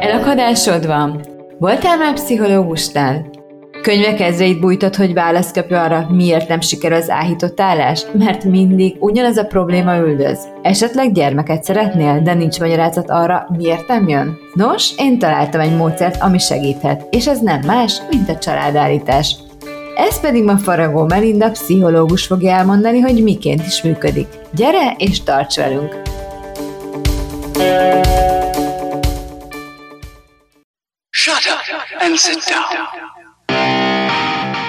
Elakadásod van? Voltál már pszichológusnál? Könyvek ezreit bújtott, hogy választ kapja arra, miért nem sikerül az áhított állás? Mert mindig ugyanaz a probléma üldöz. Esetleg gyermeket szeretnél, de nincs magyarázat arra, miért nem jön? Nos, én találtam egy módszert, ami segíthet, és ez nem más, mint a családállítás. Ez pedig ma Faragó Melinda, pszichológus fogja elmondani, hogy miként is működik. Gyere és tarts velünk! Shut up and sit down.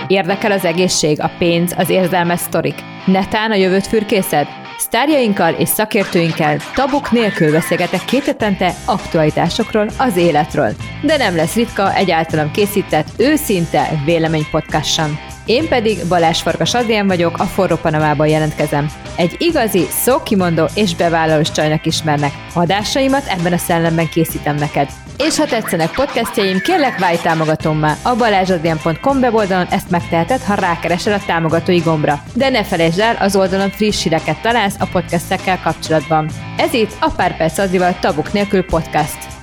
Érdekel az egészség, a pénz, az érzelmes sztorik. Netán a jövőt fürkészed? Sztárjainkkal és szakértőinkkel tabuk nélkül beszélgetek két hetente aktualitásokról, az életről. De nem lesz ritka egyáltalán készített, őszinte véleménypodcast sem. Én pedig Balázs Farkas Adrián vagyok, a Forró Panamában jelentkezem. Egy igazi, szókimondó és bevállalós csajnak ismernek. Adásaimat ebben a szellemben készítem neked. És ha tetszenek podcastjaim, kérlek válj támogatómmá. A balázsadrián.com weboldalon ezt megteheted, ha rákeresel a támogatói gombra. De ne felejtsd el, az oldalon friss híreket találsz a podcastekkel kapcsolatban. Ez itt a Pár Perc Adrival Tabuk nélkül podcast.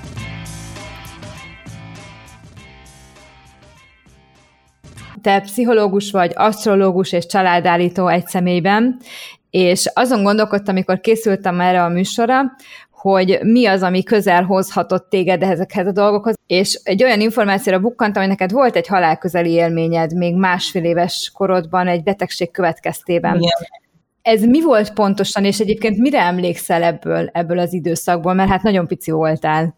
Te pszichológus vagy, asztrológus és családállító egy személyben, és azon gondolkodtam, amikor készültem erre a műsorra, hogy mi az, ami közel hozhatott téged ezekhez a dolgokhoz, és egy olyan információra bukkantam, hogy neked volt egy halálközeli élményed még másfél éves korodban egy betegség következtében. Igen. Ez mi volt pontosan, és egyébként mire emlékszel ebből, ebből az időszakból, mert hát nagyon pici voltál.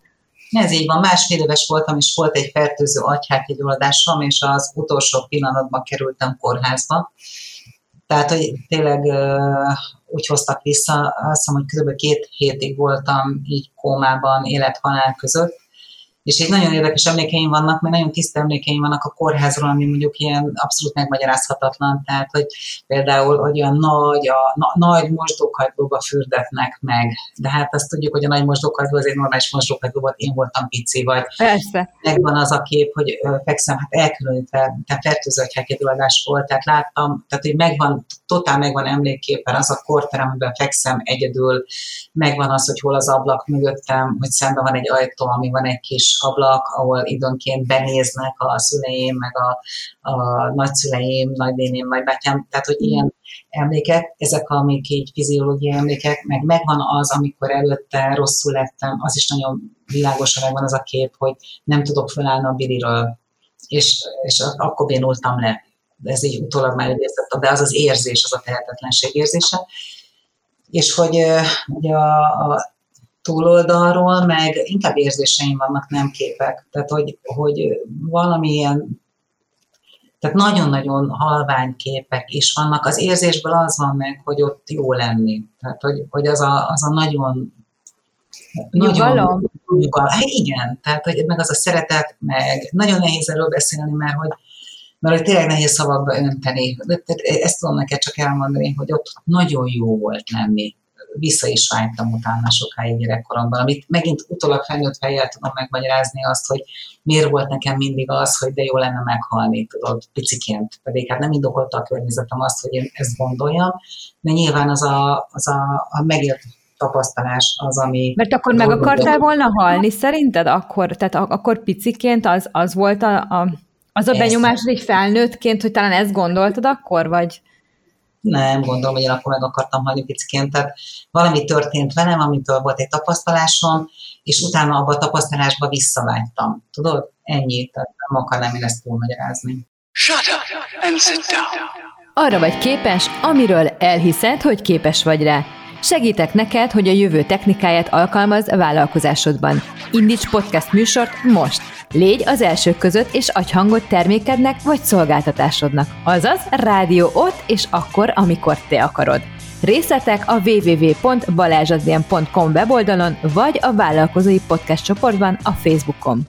Ez így van, másfél éves voltam, és volt egy fertőző agyhártyagyulladásom, és az utolsó pillanatban kerültem kórházba. Tehát, hogy tényleg úgy hoztak vissza, azt hiszem, hogy kb. két hétig voltam így kómában, élet-halál között, és egy nagyon érdekes emlékeim vannak, mert nagyon tiszta emlékeim vannak a kórházról, ami mondjuk ilyen abszolút megmagyarázhatatlan, tehát hogy például, hogy olyan nagy, a na, nagy mosdókagylóba fürdetnek meg, de hát azt tudjuk, hogy a nagy mosdókagyló az egy normális mosdókagyló volt, én voltam pici, vagy. Persze. megvan az a kép, hogy fekszem, hát elkülönítve, tehát fertőzött hekkedőadás volt, tehát láttam, tehát hogy megvan, totál megvan emlékképpen az a korterem, amiben fekszem egyedül, megvan az, hogy hol az ablak mögöttem, hogy szemben van egy ajtó, ami van egy kis ablak, ahol időnként benéznek a szüleim, meg a, a nagyszüleim, nagynéném, nagybátyám, tehát hogy ilyen emlékek, ezek, amik így fiziológiai emlékek, meg megvan az, amikor előtte rosszul lettem, az is nagyon világosan megvan az a kép, hogy nem tudok felállni a biliről, és, és akkor bénultam le. Ez így utólag már idézett, de az az érzés, az a tehetetlenség érzése. És hogy ugye a, a túloldalról, meg inkább érzéseim vannak, nem képek. Tehát, hogy, hogy valamilyen, tehát nagyon-nagyon halvány képek is vannak. Az érzésből az van meg, hogy ott jó lenni. Tehát, hogy, hogy az, a, az a nagyon Nyugalom? Nyugalom. Hát igen, tehát hogy meg az a szeretet, meg nagyon nehéz erről beszélni, mert hogy, mert hogy tényleg nehéz szavakba önteni. De, tehát ezt tudom neked csak elmondani, hogy ott nagyon jó volt lenni vissza is vágytam utána sokáig gyerekkoromban, amit megint utólag felnőtt fejjel tudom megmagyarázni azt, hogy miért volt nekem mindig az, hogy de jó lenne meghalni, tudod, piciként. Pedig hát nem indokolta a környezetem azt, hogy én ezt gondoljam, de nyilván az a, az a, a megért tapasztalás az, ami... Mert akkor meg akartál volna halni, szerinted? Akkor, tehát akkor piciként az, az volt a, a az a benyomás, hogy felnőttként, hogy talán ezt gondoltad akkor, vagy? Nem gondolom, hogy én akkor meg akartam halni piciként. Tehát valami történt velem, amitől volt egy tapasztalásom, és utána abba a tapasztalásba visszavágytam. Tudod? Ennyi. Tehát nem akarnám én ezt túlmagyarázni. Shut up and sit down. Arra vagy képes, amiről elhiszed, hogy képes vagy rá. Segítek neked, hogy a jövő technikáját alkalmaz a vállalkozásodban. Indíts podcast műsort most! Légy az elsők között, és adj hangot termékednek vagy szolgáltatásodnak. Azaz, rádió ott és akkor, amikor te akarod. Részletek a www.balázsadrian.com weboldalon, vagy a vállalkozói podcast csoportban a Facebookon.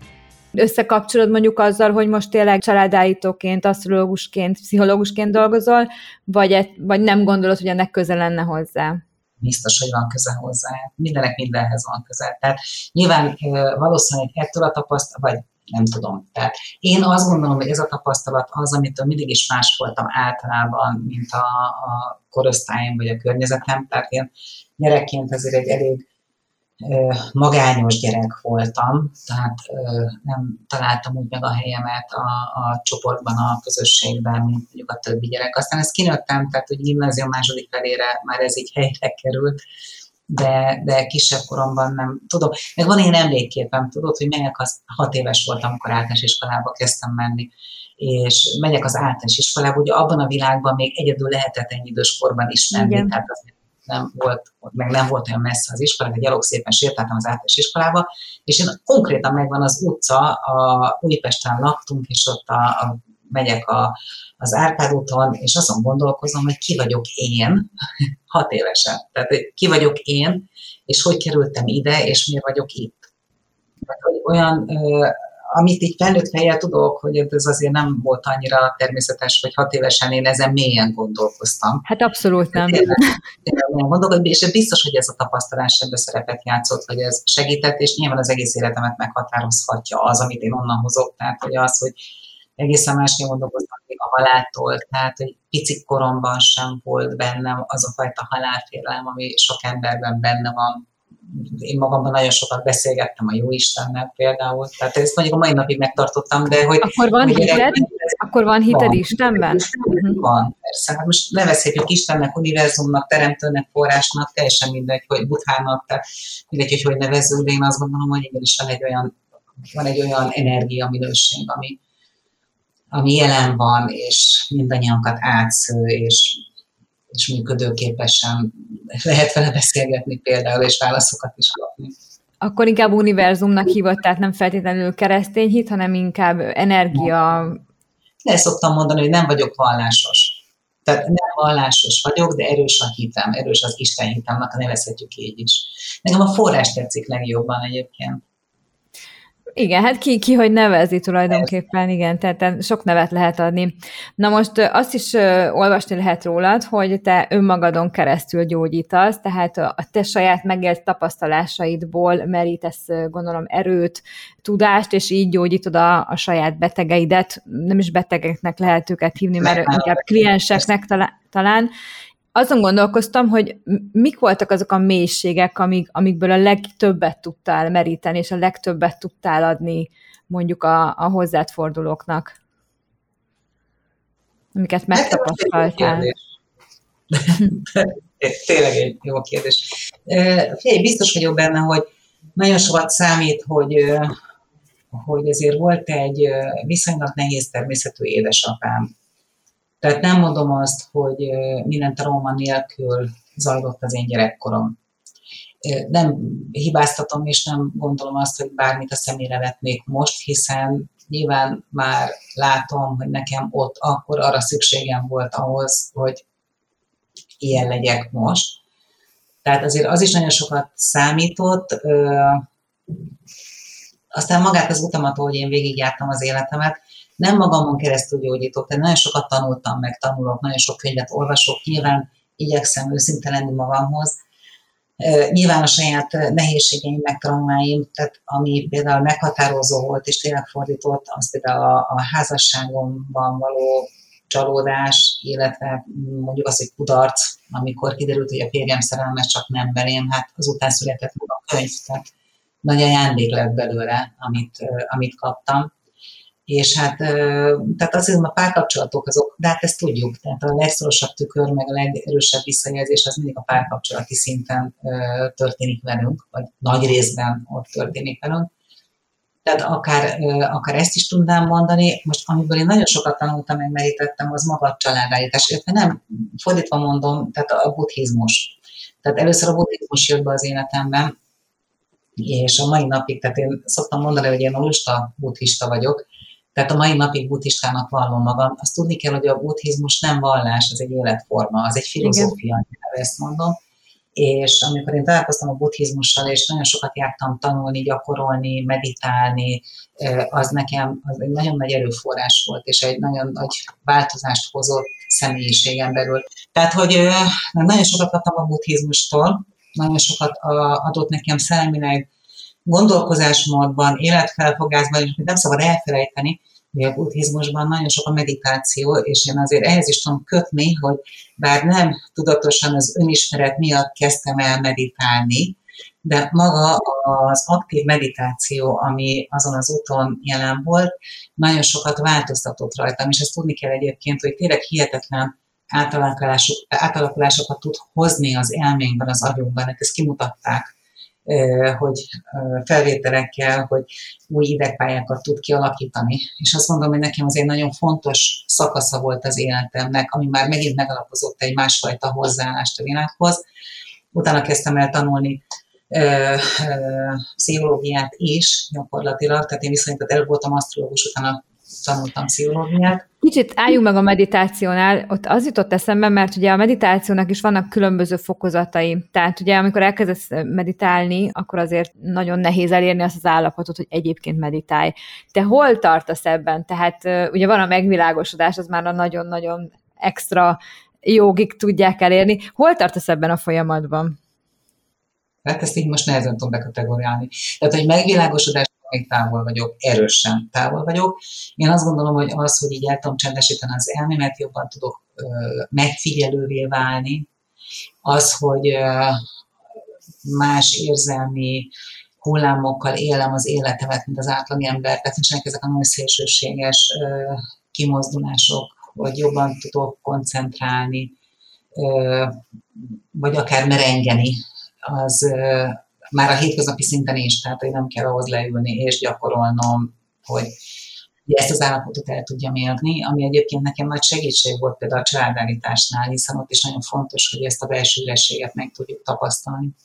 Összekapcsolod mondjuk azzal, hogy most tényleg családállítóként, asztrológusként, pszichológusként dolgozol, vagy, vagy nem gondolod, hogy ennek köze lenne hozzá? Biztos, hogy van köze hozzá. Mindenek mindenhez van köze. Tehát nyilván valószínűleg ettől a tapasztalat, vagy nem tudom. Tehát én azt gondolom, hogy ez a tapasztalat az, amitől mindig is más voltam általában, mint a, a korosztályom vagy a környezetem, tehát én gyerekként azért egy elég magányos gyerek voltam, tehát nem találtam úgy meg a helyemet a, a csoportban, a közösségben, mint mondjuk a többi gyerek. Aztán ezt kinőttem, tehát hogy gimnázium második felére már ez így helyre került, de, de kisebb koromban nem tudom. Meg van én emlékképem, tudod, hogy megyek az hat éves voltam, amikor általános iskolába kezdtem menni, és megyek az általános iskolába, ugye abban a világban még egyedül lehetett ennyi idős korban ismerni, Igen. tehát az nem volt, meg nem volt olyan messze az iskola, de gyalog szépen sétáltam az általános iskolába, és én konkrétan megvan az utca, a Újpesten laktunk, és ott a, a megyek a, az Árpád úton, és azon gondolkozom, hogy ki vagyok én, hat évesen. Tehát ki vagyok én, és hogy kerültem ide, és miért vagyok itt. Tehát, hogy olyan amit így felnőtt fejjel tudok, hogy ez azért nem volt annyira természetes, hogy hat évesen én ezen mélyen gondolkoztam. Hát abszolút nem. Tényleg, tényleg gondolok, és biztos, hogy ez a tapasztalás ebben szerepet játszott, hogy ez segített, és nyilván az egész életemet meghatározhatja az, amit én onnan hozok. Tehát, hogy az, hogy egészen másképp gondolkoztam még a haláltól, tehát, hogy pici koromban sem volt bennem az a fajta halálfélelem, ami sok emberben benne van, én magamban nagyon sokat beszélgettem a jó Istennel például, tehát ezt mondjuk a mai napig megtartottam, de hogy... Akkor van hited? Gyerek, Akkor van hited van, Istenben? Mhm. Van, persze. Hát most nevezhetjük Istennek, univerzumnak, teremtőnek, forrásnak, teljesen mindegy, hogy buthának, tehát mindegy, hogy hogy nevezzük, de én azt gondolom, hogy igenis van egy olyan, van egy olyan energia minőség, ami, ami jelen van, és mindannyiunkat átsző, és és működőképesen lehet vele beszélgetni például, és válaszokat is kapni. Akkor inkább univerzumnak hívott, tehát nem feltétlenül keresztény hit, hanem inkább energia. De szoktam mondani, hogy nem vagyok vallásos. Tehát nem vallásos vagyok, de erős a hitem, erős az Isten hitemnek, nevezhetjük így is. Nekem a forrás tetszik legjobban egyébként. Igen, hát ki, ki hogy nevezi tulajdonképpen, igen, tehát, sok nevet lehet adni. Na most azt is olvasni lehet rólad, hogy te önmagadon keresztül gyógyítasz, tehát a te saját megélt tapasztalásaidból merítesz, gondolom, erőt, tudást, és így gyógyítod a, a saját betegeidet, nem is betegeknek lehet őket hívni, mert inkább klienseknek talán, azon gondolkoztam, hogy mik voltak azok a mélységek, amik, amikből a legtöbbet tudtál meríteni, és a legtöbbet tudtál adni mondjuk a, a hozzád fordulóknak, amiket megtapasztaltál. Tényleg egy jó kérdés. Figyelj, biztos vagyok benne, hogy nagyon sokat számít, hogy, hogy ezért volt egy viszonylag nehéz természetű édesapám, tehát nem mondom azt, hogy minden trauma nélkül zajlott az én gyerekkorom. Nem hibáztatom, és nem gondolom azt, hogy bármit a szemére vetnék most, hiszen nyilván már látom, hogy nekem ott akkor arra szükségem volt ahhoz, hogy ilyen legyek most. Tehát azért az is nagyon sokat számított. Aztán magát az utamat, hogy én végigjártam az életemet, nem magamon keresztül gyógyítok, de nagyon sokat tanultam, meg tanulok, nagyon sok könyvet olvasok, nyilván igyekszem őszinte lenni magamhoz. Nyilván a saját nehézségeim, meg tehát ami például meghatározó volt és tényleg fordított, az például a, a házasságomban való csalódás, illetve mondjuk az, hogy kudarc, amikor kiderült, hogy a férjem szerelmes csak nem belém, hát azután született maga a könyv, tehát nagy ajándék lett belőle, amit, amit kaptam. És hát, tehát azért a párkapcsolatok azok, de hát ezt tudjuk, tehát a legszorosabb tükör, meg a legerősebb visszajelzés az mindig a párkapcsolati szinten történik velünk, vagy nagy részben ott történik velünk. Tehát akár, akár ezt is tudnám mondani, most amiből én nagyon sokat tanultam, meg merítettem, az maga a családállítás, illetve nem, fordítva mondom, tehát a buddhizmus. Tehát először a buddhizmus jött be az életemben, és a mai napig, tehát én szoktam mondani, hogy én a lusta buddhista vagyok, tehát a mai napig buddhistának vallom magam. Azt tudni kell, hogy a buddhizmus nem vallás, az egy életforma, az egy filozófia, ezt mondom. És amikor én találkoztam a buddhizmussal, és nagyon sokat jártam tanulni, gyakorolni, meditálni, az nekem az egy nagyon nagy erőforrás volt, és egy nagyon nagy változást hozott személyiségem belül. Tehát, hogy nagyon sokat kaptam a buddhizmustól, nagyon sokat adott nekem szellemileg, gondolkozásmódban, életfelfogásban, és nem szabad elfelejteni, hogy a buddhizmusban nagyon sok a meditáció, és én azért ehhez is tudom kötni, hogy bár nem tudatosan az önismeret miatt kezdtem el meditálni, de maga az aktív meditáció, ami azon az úton jelen volt, nagyon sokat változtatott rajtam, és ezt tudni kell egyébként, hogy tényleg hihetetlen átalakulások, átalakulásokat tud hozni az elménkben, az agyunkban, hát ezt kimutatták hogy felvételekkel, hogy új idegpályákat tud kialakítani. És azt mondom, hogy nekem azért nagyon fontos szakasza volt az életemnek, ami már megint megalapozott egy másfajta hozzáállást a világhoz. Utána kezdtem el tanulni pszichológiát is gyakorlatilag, tehát én viszonylag előbb voltam asztrológus, utána tanultam pszichológiát. Kicsit álljunk meg a meditációnál, ott az jutott eszembe, mert ugye a meditációnak is vannak különböző fokozatai. Tehát ugye amikor elkezdesz meditálni, akkor azért nagyon nehéz elérni azt az állapotot, hogy egyébként meditálj. Te hol tartasz ebben? Tehát ugye van a megvilágosodás, az már a nagyon-nagyon extra jogig tudják elérni. Hol tartasz ebben a folyamatban? Hát ezt így most nehezen tudom bekategoriálni. Tehát, hogy megvilágosodás még távol vagyok, erősen távol vagyok. Én azt gondolom, hogy az, hogy így el tudom csendesíteni az elmémet, jobban tudok megfigyelővé válni, az, hogy más érzelmi hullámokkal élem az életemet, mint az átlag ember, tehát nincsenek ezek a nagyon szélsőséges kimozdulások, hogy jobban tudok koncentrálni, vagy akár merengeni, az, már a hétköznapi szinten is, tehát hogy nem kell ahhoz leülni és gyakorolnom, hogy ezt az állapotot el tudjam élni, ami egyébként nekem nagy segítség volt például a családállításnál, hiszen ott is nagyon fontos, hogy ezt a belső ürességet meg tudjuk tapasztalni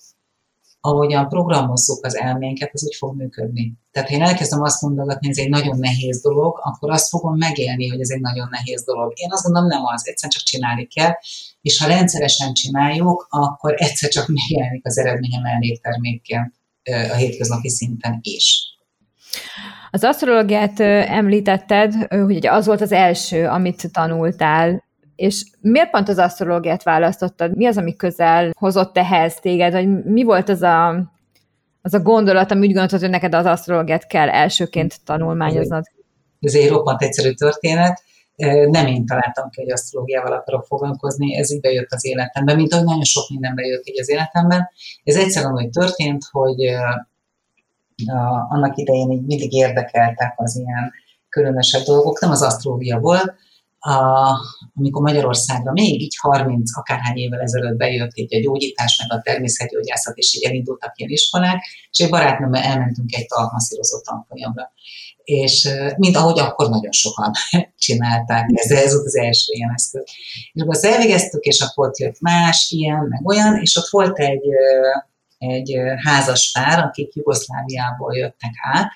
ahogyan programozzuk az elménket, az úgy fog működni. Tehát ha én elkezdem azt mondogatni, hogy ez egy nagyon nehéz dolog, akkor azt fogom megélni, hogy ez egy nagyon nehéz dolog. Én azt gondolom, nem az, egyszer csak csinálni kell, és ha rendszeresen csináljuk, akkor egyszer csak megjelenik az eredménye melléktermékként a hétköznapi szinten is. Az asztrológiát említetted, hogy az volt az első, amit tanultál és miért pont az asztrológiát választottad? Mi az, ami közel hozott ehhez téged? Vagy mi volt az a, az a gondolat, ami úgy gondoltad, hogy neked az asztrológiát kell elsőként tanulmányoznod? Ez egy roppant egyszerű történet. Nem én találtam ki, hogy asztrológiával akarok foglalkozni, ez így bejött az életemben, mint ahogy nagyon sok minden bejött így az életemben. Ez egyszerűen úgy történt, hogy annak idején így mindig érdekeltek az ilyen különösebb dolgok, nem az asztrológia volt, a, amikor Magyarországra még így 30 akárhány évvel ezelőtt bejött így a gyógyítás, meg a természetgyógyászat, és így elindultak ilyen iskolák, és egy barátnőmmel elmentünk egy talpmasszírozó tanfolyamra. És mint ahogy akkor nagyon sokan csinálták, ez, ez az első ilyen eszköz. És akkor azt elvégeztük, és akkor ott jött más, ilyen, meg olyan, és ott volt egy egy házas pár, akik Jugoszláviából jöttek át,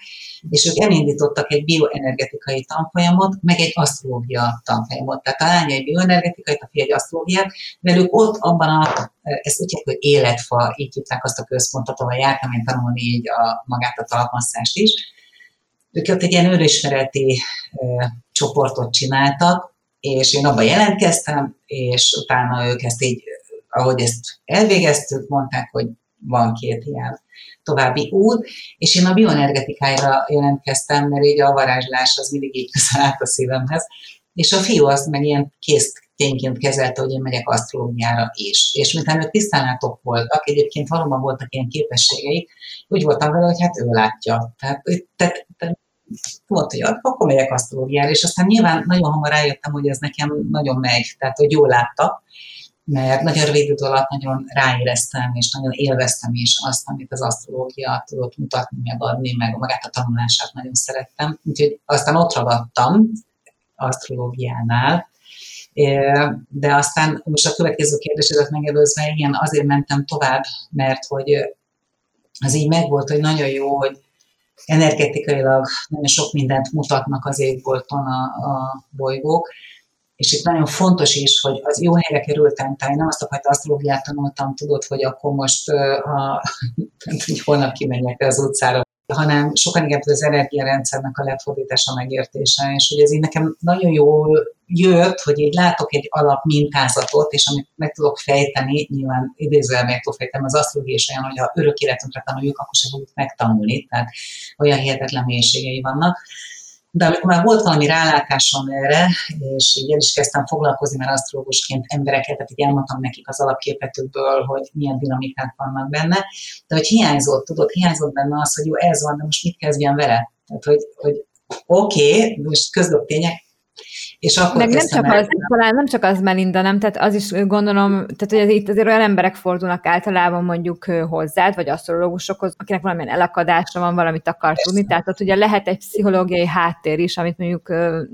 és ők elindítottak egy bioenergetikai tanfolyamot, meg egy asztrológia tanfolyamot. Tehát a lánya egy bioenergetikai, a fia egy asztrológiát, velük ott abban a, ezt úgy hogy életfa, így hívták azt a központot, ahol jártam én tanulni így a, magát a talpmasszást is. Ők ott egy ilyen őrismereti e, csoportot csináltak, és én abban jelentkeztem, és utána ők ezt így, ahogy ezt elvégeztük, mondták, hogy van két ilyen további út, és én a bioenergetikára jelentkeztem, mert így a varázslás az mindig így közel állt a szívemhez, és a fiú azt meg ilyen kész tényként kezelte, hogy én megyek asztrológiára is. És mintha ők tisztánátok voltak, egyébként valóban voltak ilyen képességei, úgy voltam vele, hogy hát ő látja. Tehát, tehát, tehát volt, hogy akkor megyek asztrológiára, és aztán nyilván nagyon hamar rájöttem, hogy ez nekem nagyon megy, tehát hogy jól látta, mert nagyon rövid idő alatt nagyon ráéreztem, és nagyon élveztem is azt, amit az asztrológia tudott mutatni, megadni, meg magát a tanulását nagyon szerettem. Úgyhogy aztán ott ragadtam asztrológiánál, de aztán most a következő kérdésedet megelőzve, igen, azért mentem tovább, mert hogy az így megvolt, hogy nagyon jó, hogy energetikailag nagyon sok mindent mutatnak az égbolton a, a bolygók, és itt nagyon fontos is, hogy az jó helyre kerültem, tehát nem azt a fajta asztrológiát tanultam, tudod, hogy akkor most, ha hogy holnap kimenjek az utcára, hanem sokan inkább az energiarendszernek a lefordítása, megértése, és hogy ez így nekem nagyon jól jött, hogy így látok egy alap mintázatot, és amit meg tudok fejteni, nyilván idézően meg tudok fejteni, az asztrológia is olyan, hogy ha örök életünkre tanuljuk, akkor sem fogjuk megtanulni, tehát olyan hihetetlen mélységei vannak De amikor már volt valami rálátásom erre, és így el is kezdtem foglalkozni már asztrológusként embereket, tehát így elmondtam nekik az alapképetükből, hogy milyen dinamikák vannak benne, de hogy hiányzott, tudod, hiányzott benne az, hogy jó, ez van, de most mit kezdjen vele? Tehát, hogy, hogy oké, okay, most közdobb tények, és akkor Meg nem csak, az, talán nem csak az, Melinda, nem? Tehát az is gondolom, tehát hogy itt azért olyan emberek fordulnak általában mondjuk hozzád, vagy asztrológusokhoz, akinek valamilyen elakadása van, valamit akar Persze. tudni, tehát ott ugye lehet egy pszichológiai háttér is, amit mondjuk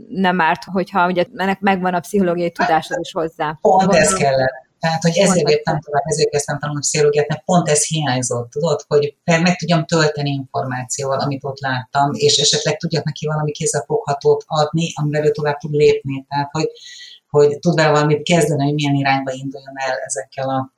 nem árt, hogyha ugye ennek megvan a pszichológiai tudásod is hozzá. Pont ez kellett tehát, hogy ezért léptem tovább, ezért kezdtem tanulni pszichológiát, mert pont ez hiányzott, tudod, hogy meg tudjam tölteni információval, amit ott láttam, és esetleg tudjak neki valami kézzelfoghatót adni, amivel ő tovább tud lépni. Tehát, hogy, hogy tud vele valamit kezdeni, hogy milyen irányba induljon el ezekkel a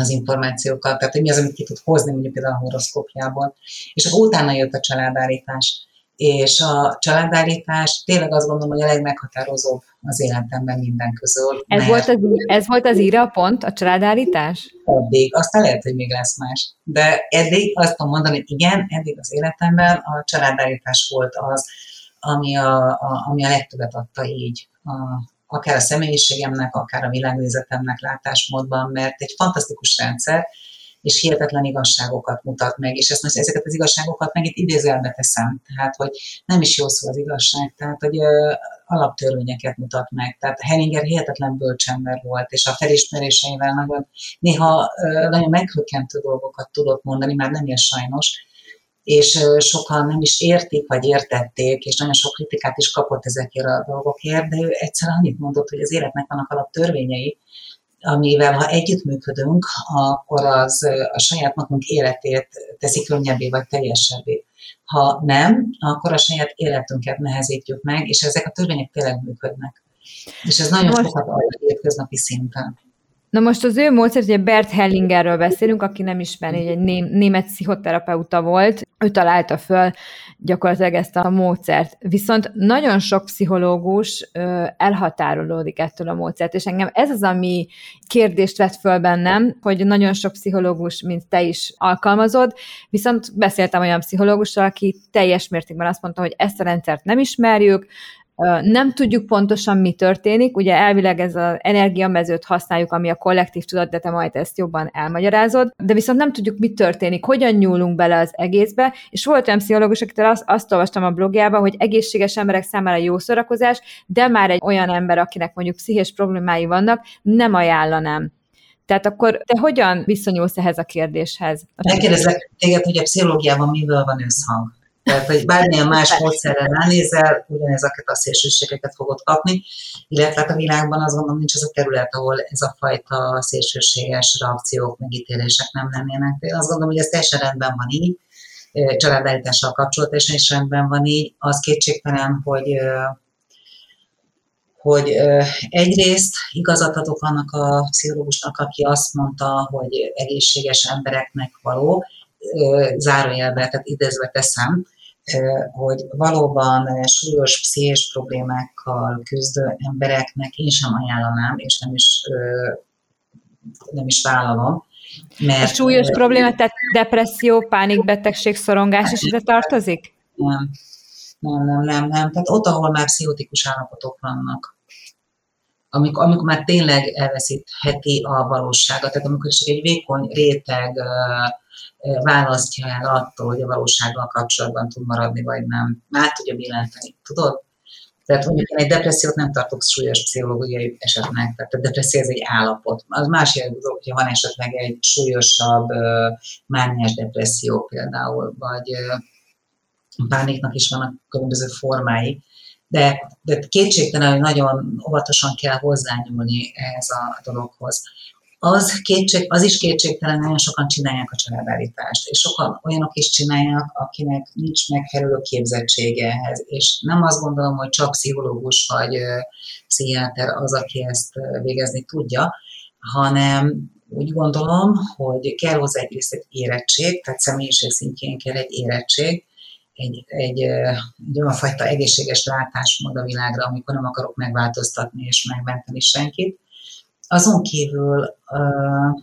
az információkkal, tehát hogy mi az, amit ki tud hozni mondjuk például a horoszkópjából. És akkor utána jött a családállítás és a családállítás tényleg azt gondolom, hogy a legmeghatározóbb az életemben minden közül. Ez, volt az, ez volt az íra pont, a családállítás? Eddig, aztán lehet, hogy még lesz más. De eddig azt tudom mondani, hogy igen, eddig az életemben a családállítás volt az, ami a, a, ami a legtöbbet adta így a, akár a személyiségemnek, akár a világnézetemnek látásmódban, mert egy fantasztikus rendszer, és hihetetlen igazságokat mutat meg, és ezt, ezeket az igazságokat meg itt idézelbe teszem, tehát, hogy nem is jó szó az igazság, tehát, hogy ö, alaptörvényeket mutat meg, tehát Hellinger hihetetlen bölcsember volt, és a felismeréseivel nagyon, néha ö, nagyon meghökkentő dolgokat tudott mondani, már nem ilyen sajnos, és sokan nem is értik, vagy értették, és nagyon sok kritikát is kapott ezekért a dolgokért, de ő egyszer annyit mondott, hogy az életnek vannak alaptörvényei, amivel ha együttműködünk, akkor az a saját magunk életét teszi könnyebbé vagy teljesebbé. Ha nem, akkor a saját életünket nehezítjük meg, és ezek a törvények tényleg működnek. És ez nagyon Most... sokat ad hétköznapi szinten. Na most az ő módszert, ugye Bert Hellingerről beszélünk, aki nem ismeri, egy német pszichoterapeuta volt, ő találta föl gyakorlatilag ezt a módszert. Viszont nagyon sok pszichológus elhatárolódik ettől a módszert, és engem ez az, ami kérdést vett föl bennem, hogy nagyon sok pszichológus, mint te is alkalmazod, viszont beszéltem olyan pszichológussal, aki teljes mértékben azt mondta, hogy ezt a rendszert nem ismerjük, nem tudjuk pontosan, mi történik, ugye elvileg ez az energiamezőt használjuk, ami a kollektív tudat, de te majd ezt jobban elmagyarázod, de viszont nem tudjuk, mi történik, hogyan nyúlunk bele az egészbe, és volt olyan pszichológus, akitől azt, azt olvastam a blogjában, hogy egészséges emberek számára jó szórakozás, de már egy olyan ember, akinek mondjuk pszichés problémái vannak, nem ajánlanám. Tehát akkor te hogyan viszonyulsz ehhez a kérdéshez? Megkérdezlek téged, hogy a pszichológiában mivel van összhang? Tehát, hogy bármilyen más módszerrel ránézel, ugyanezeket a szélsőségeket fogod kapni, illetve hát a világban azt gondolom nincs az a terület, ahol ez a fajta szélsőséges reakciók, megítélések nem lennének. Én azt gondolom, hogy ez teljesen rendben van így, családállítással kapcsolatosan is rendben van így. Az kétségtelen, hogy hogy egyrészt igazat adok annak a pszichológusnak, aki azt mondta, hogy egészséges embereknek való, zárójelbe, tehát idézve teszem, hogy valóban súlyos pszichés problémákkal küzdő embereknek én sem ajánlanám, és nem is, nem is vállalom. Mert, a súlyos probléma, tehát depresszió, pánikbetegség, szorongás is ide tartozik? Nem, nem, nem, nem, nem. Tehát ott, ahol már pszichotikus állapotok vannak, amikor, amikor már tényleg elveszítheti a valóságot, tehát amikor csak egy vékony réteg választja el attól, hogy a valósággal kapcsolatban tud maradni, vagy nem. Már tudja billenteni, tudod? Tehát mondjuk én egy depressziót nem tartok súlyos pszichológiai esetnek, tehát a depresszió ez egy állapot. Az más dolog, hogyha van esetleg egy súlyosabb mániás depresszió például, vagy pániknak is vannak különböző formái, de, de kétségtelen, hogy nagyon óvatosan kell hozzányúlni ehhez a dologhoz az, kétség, az is kétségtelen, nagyon sokan csinálják a családállítást, és sokan olyanok is csinálják, akinek nincs megfelelő képzettsége ehhez, és nem azt gondolom, hogy csak pszichológus vagy pszichiáter az, aki ezt végezni tudja, hanem úgy gondolom, hogy kell hozzá egyrészt egy érettség, tehát személyiség szintjén kell egy érettség, egy, egy, egy olyan fajta egészséges látásmód a világra, amikor nem akarok megváltoztatni és megmenteni senkit, azon kívül, uh,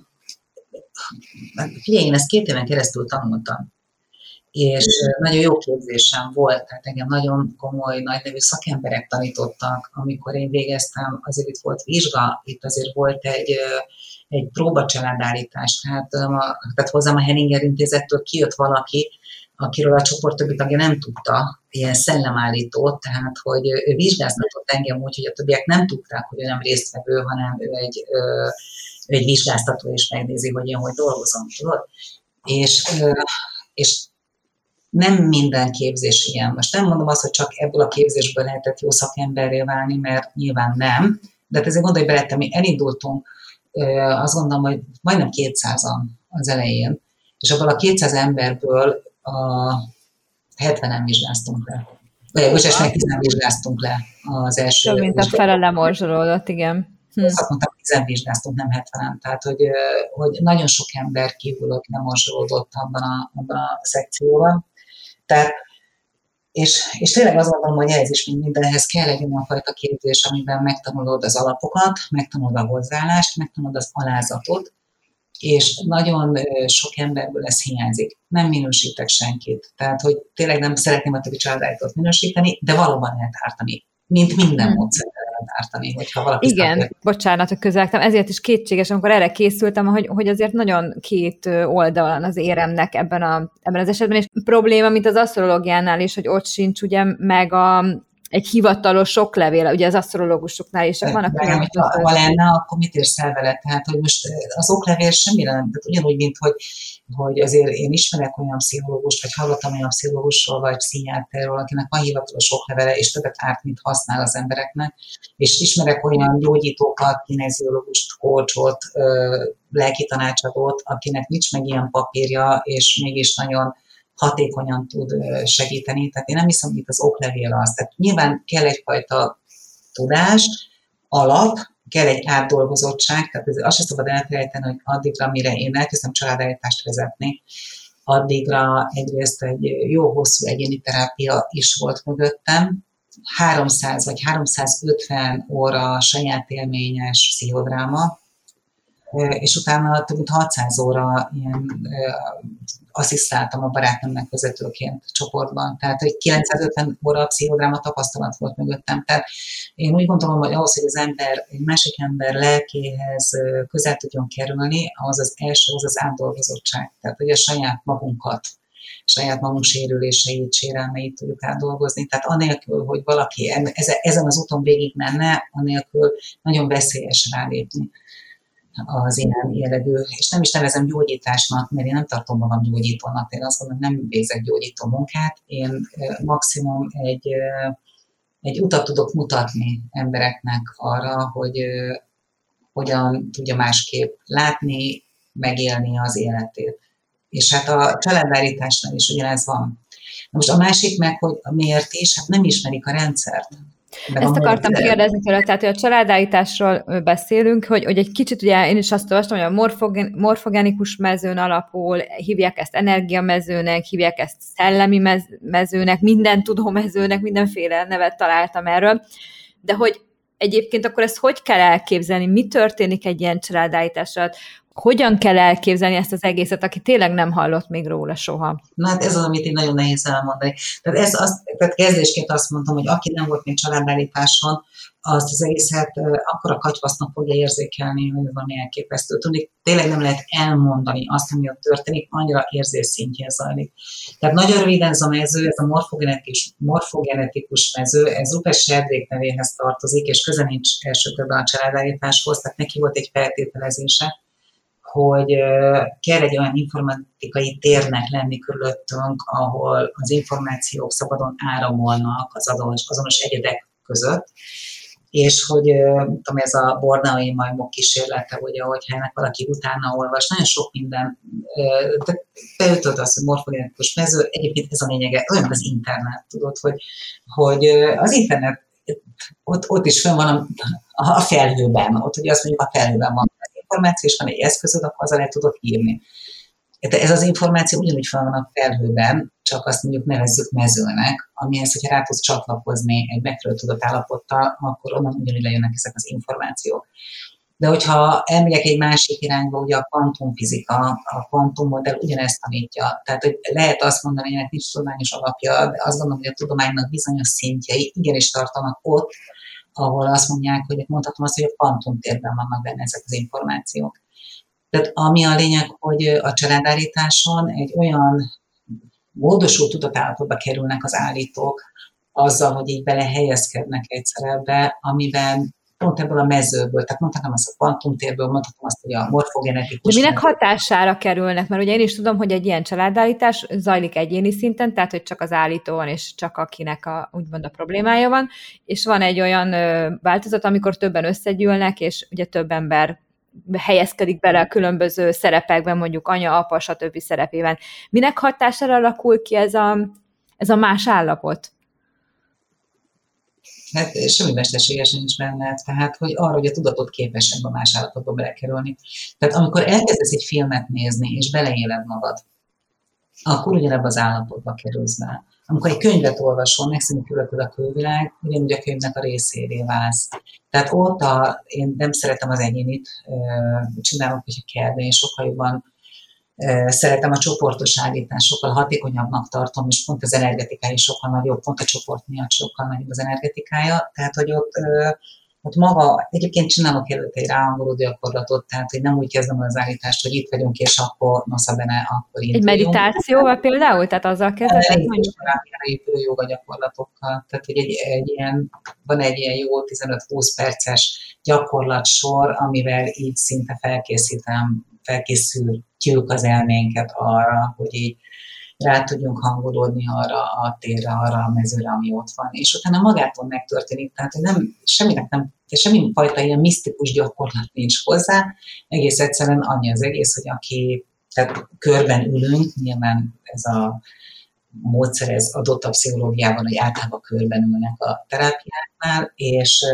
figyelj, én ezt két éven keresztül tanultam. és nagyon jó képzésem volt, tehát engem nagyon komoly, nagy nevű szakemberek tanítottak, amikor én végeztem, azért itt volt vizsga, itt azért volt egy, egy próbacsaládállítás, tehát, tehát hozzám a Henninger intézettől kijött valaki, akiről a csoport többi tagja nem tudta, ilyen szellemállító, tehát hogy ő vizsgáztatott engem úgy, hogy a többiek nem tudták, hogy ő nem résztvevő, hanem ő egy, ő egy vizsgáztató, és megnézi, hogy én hogy dolgozom, tudod? És, és nem minden képzés ilyen. Most nem mondom azt, hogy csak ebből a képzésből lehetett jó szakemberré válni, mert nyilván nem, de hát ezért gondolj bele, mi elindultunk, azt gondolom, hogy majdnem 200-an az elején, és abból a 200 emberből a 70-en vizsgáztunk le. Vagy bocsáss meg, 10 vizsgáztunk le az első. Több, mint a fele lemorzsolódott, igen. Hm. Azt mondtam, 10 vizsgáztunk, nem 70-en. Tehát, hogy, hogy nagyon sok ember kívül, aki lemorzsolódott abban a, abban a szekcióban. Tehát és, és tényleg azt gondolom, hogy ez is, mint mindenhez kell egy olyan fajta képzés, amiben megtanulod az alapokat, megtanulod a hozzáállást, megtanulod az alázatot, és nagyon sok emberből ez hiányzik. Nem minősítek senkit. Tehát, hogy tényleg nem szeretném a többi családájtot minősíteni, de valóban lehet ártani. Mint minden hmm. módszer lehet ártani, hogyha valaki Igen, szakért. bocsánat, hogy közeltem. Ezért is kétséges, amikor erre készültem, hogy, hogy azért nagyon két oldalon az éremnek ebben, a, ebben az esetben, és probléma, mint az asztrológiánál is, hogy ott sincs ugye meg a, egy hivatalos oklevél, ugye az asztrológusoknál is vannak olyan, hogy ha, ha lenne, akkor mit érsz el vele? Tehát, hogy most az oklevél semmi nem, tehát ugyanúgy, mint hogy, hogy azért én ismerek olyan pszichológust, vagy hallottam olyan pszichológusról, vagy pszichiáterről, akinek van hivatalos oklevele, és többet árt, mint használ az embereknek, és ismerek olyan gyógyítókat, kineziológust, coachot, lelki tanácsadót, akinek nincs meg ilyen papírja, és mégis nagyon hatékonyan tud segíteni. Tehát én nem hiszem, hogy itt az oklevél az. Tehát nyilván kell egyfajta tudás, alap, kell egy átdolgozottság, tehát azt sem szabad elfelejteni, hogy addigra, mire én elkezdtem családállítást vezetni, addigra egyrészt egy jó hosszú egyéni terápia is volt mögöttem, 300 vagy 350 óra saját élményes pszichodráma, és utána több mint 600 óra ilyen asszisztáltam a barátnőmnek vezetőként csoportban. Tehát, hogy 950 óra pszichodráma tapasztalat volt mögöttem. Tehát én úgy gondolom, hogy ahhoz, hogy az ember egy másik ember lelkéhez közel tudjon kerülni, az az első, az az átdolgozottság. Tehát, hogy a saját magunkat saját magunk sérüléseit, sérelmeit tudjuk átdolgozni. Tehát anélkül, hogy valaki ezen az úton végig menne, anélkül nagyon veszélyes rálépni az ilyen jellegű, és nem is nevezem gyógyításnak, mert én nem tartom magam gyógyítónak, én azt mondom, hogy nem végzek gyógyító munkát, én maximum egy, egy utat tudok mutatni embereknek arra, hogy hogyan tudja másképp látni, megélni az életét. És hát a családvárításnál is ugyanez van. Na most a másik meg, hogy miért is, hát nem ismerik a rendszert. De Ezt akartam de... kérdezni tőle, tehát hogy a családállításról beszélünk, hogy, hogy egy kicsit ugye én is azt olvastam, hogy a morfogen, morfogenikus mezőn alapul, hívják ezt energiamezőnek, hívják ezt szellemi mez, mezőnek, minden tudó mezőnek, mindenféle nevet találtam erről, de hogy egyébként akkor ezt hogy kell elképzelni, mi történik egy ilyen családállításra? Hogyan kell elképzelni ezt az egészet, aki tényleg nem hallott még róla soha? Na hát ez az, amit én nagyon nehéz elmondani. Tehát, ez azt, tehát kezdésként azt mondtam, hogy aki nem volt még családállításon, azt az egészet akkor a katyvasznak fogja érzékelni, hogy valami elképesztő. Tudni, tényleg nem lehet elmondani azt, ami ott történik, annyira érzés szintjén zajlik. Tehát nagyon röviden ez a mező, ez a morfogenetikus, morfogenetikus mező, ez Rupes Serdék nevéhez tartozik, és köze nincs első a családállításhoz, tehát neki volt egy feltételezése, hogy kell egy olyan informatikai térnek lenni körülöttünk, ahol az információk szabadon áramolnak az azonos, azonos egyedek között, és hogy tudom, ez a bornaai majmok kísérlete, hogy ahogy ennek valaki utána olvas, nagyon sok minden, de beütöd azt, hogy morfogenetikus mező, egyébként ez a lényege, olyan, az internet, tudod, hogy, hogy az internet ott, ott is fenn van a, a felhőben, ott ugye azt mondjuk a felhőben van információ, és van egy eszközöd, akkor azzal el tudod írni. De ez az információ ugyanúgy fel van a felhőben, csak azt mondjuk nevezzük mezőnek, amihez, hogyha rá tudsz csatlakozni egy megfelelő tudott állapottal, akkor onnan ugyanúgy lejönnek ezek az információk. De hogyha elmegyek egy másik irányba, ugye a kvantumfizika, a kvantummodell ugyanezt tanítja. Tehát, hogy lehet azt mondani, hogy ennek nincs tudományos alapja, de azt gondolom, hogy a tudománynak bizonyos szintjei igenis tartanak ott, ahol azt mondják, hogy mondhatom azt, hogy a kvantumtérben vannak benne ezek az információk. Tehát ami a lényeg, hogy a családállításon egy olyan módosult tudatállapotba kerülnek az állítók, azzal, hogy így belehelyezkednek egy szerepbe, amiben pont ebből a mezőből, tehát mondhatom azt a kvantumtérből, mondhatom azt, hogy a morfogenetikus... De minek hatására kerülnek? Mert ugye én is tudom, hogy egy ilyen családállítás zajlik egyéni szinten, tehát hogy csak az állító van, és csak akinek a, úgymond a problémája van, és van egy olyan változat, amikor többen összegyűlnek, és ugye több ember helyezkedik bele a különböző szerepekben, mondjuk anya, apa, stb. szerepében. Minek hatására alakul ki ez a, ez a más állapot? Hát semmi mesterséges nincs benne, tehát hogy arra, hogy a tudatot képesebb a más állapotba belekerülni. Tehát amikor elkezdesz egy filmet nézni, és beleéled magad, akkor ugyanebben az állapotba kerülsz be. Amikor egy könyvet olvasol, megszűnik a külvilág, ugyanúgy a könyvnek a részévé válsz. Tehát ott én nem szeretem az egyénit, csinálok, hogyha kell, de én sokkal jobban szeretem a csoportos állítást, sokkal hatékonyabbnak tartom, és pont az energetikája sokkal nagyobb, pont a csoport miatt sokkal nagyobb az energetikája, tehát hogy ott, ott maga, egyébként csinálok előtte egy ráhangoló gyakorlatot, tehát hogy nem úgy kezdem az állítást, hogy itt vagyunk, és akkor nosza benne, akkor Egy meditációval például? Tehát azzal kezdett? Egy épülő joga gyakorlatokkal. Tehát, hogy egy, egy ilyen, van egy ilyen jó 15-20 perces gyakorlatsor, amivel így szinte felkészítem felkészültjük az elménket arra, hogy így rá tudjunk hangolódni arra a térre, arra a mezőre, ami ott van. És utána magától megtörténik, tehát nem, semminek nem, semmi fajta ilyen misztikus gyakorlat nincs hozzá, egész egyszerűen annyi az egész, hogy aki, tehát körben ülünk, nyilván ez a módszer, ez adott a pszichológiában, hogy általában körben ülnek a terápiáknál, és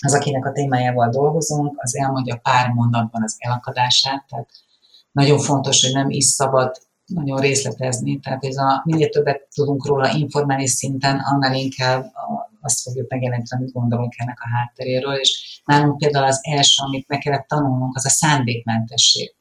az, akinek a témájával dolgozunk, az elmondja pár mondatban az elakadását, tehát nagyon fontos, hogy nem is szabad nagyon részletezni, tehát ez a, minél többet tudunk róla informális szinten, annál inkább azt fogjuk megjelenteni, amit gondolunk ennek a hátteréről, és nálunk például az első, amit meg kellett tanulnunk, az a szándékmentesség.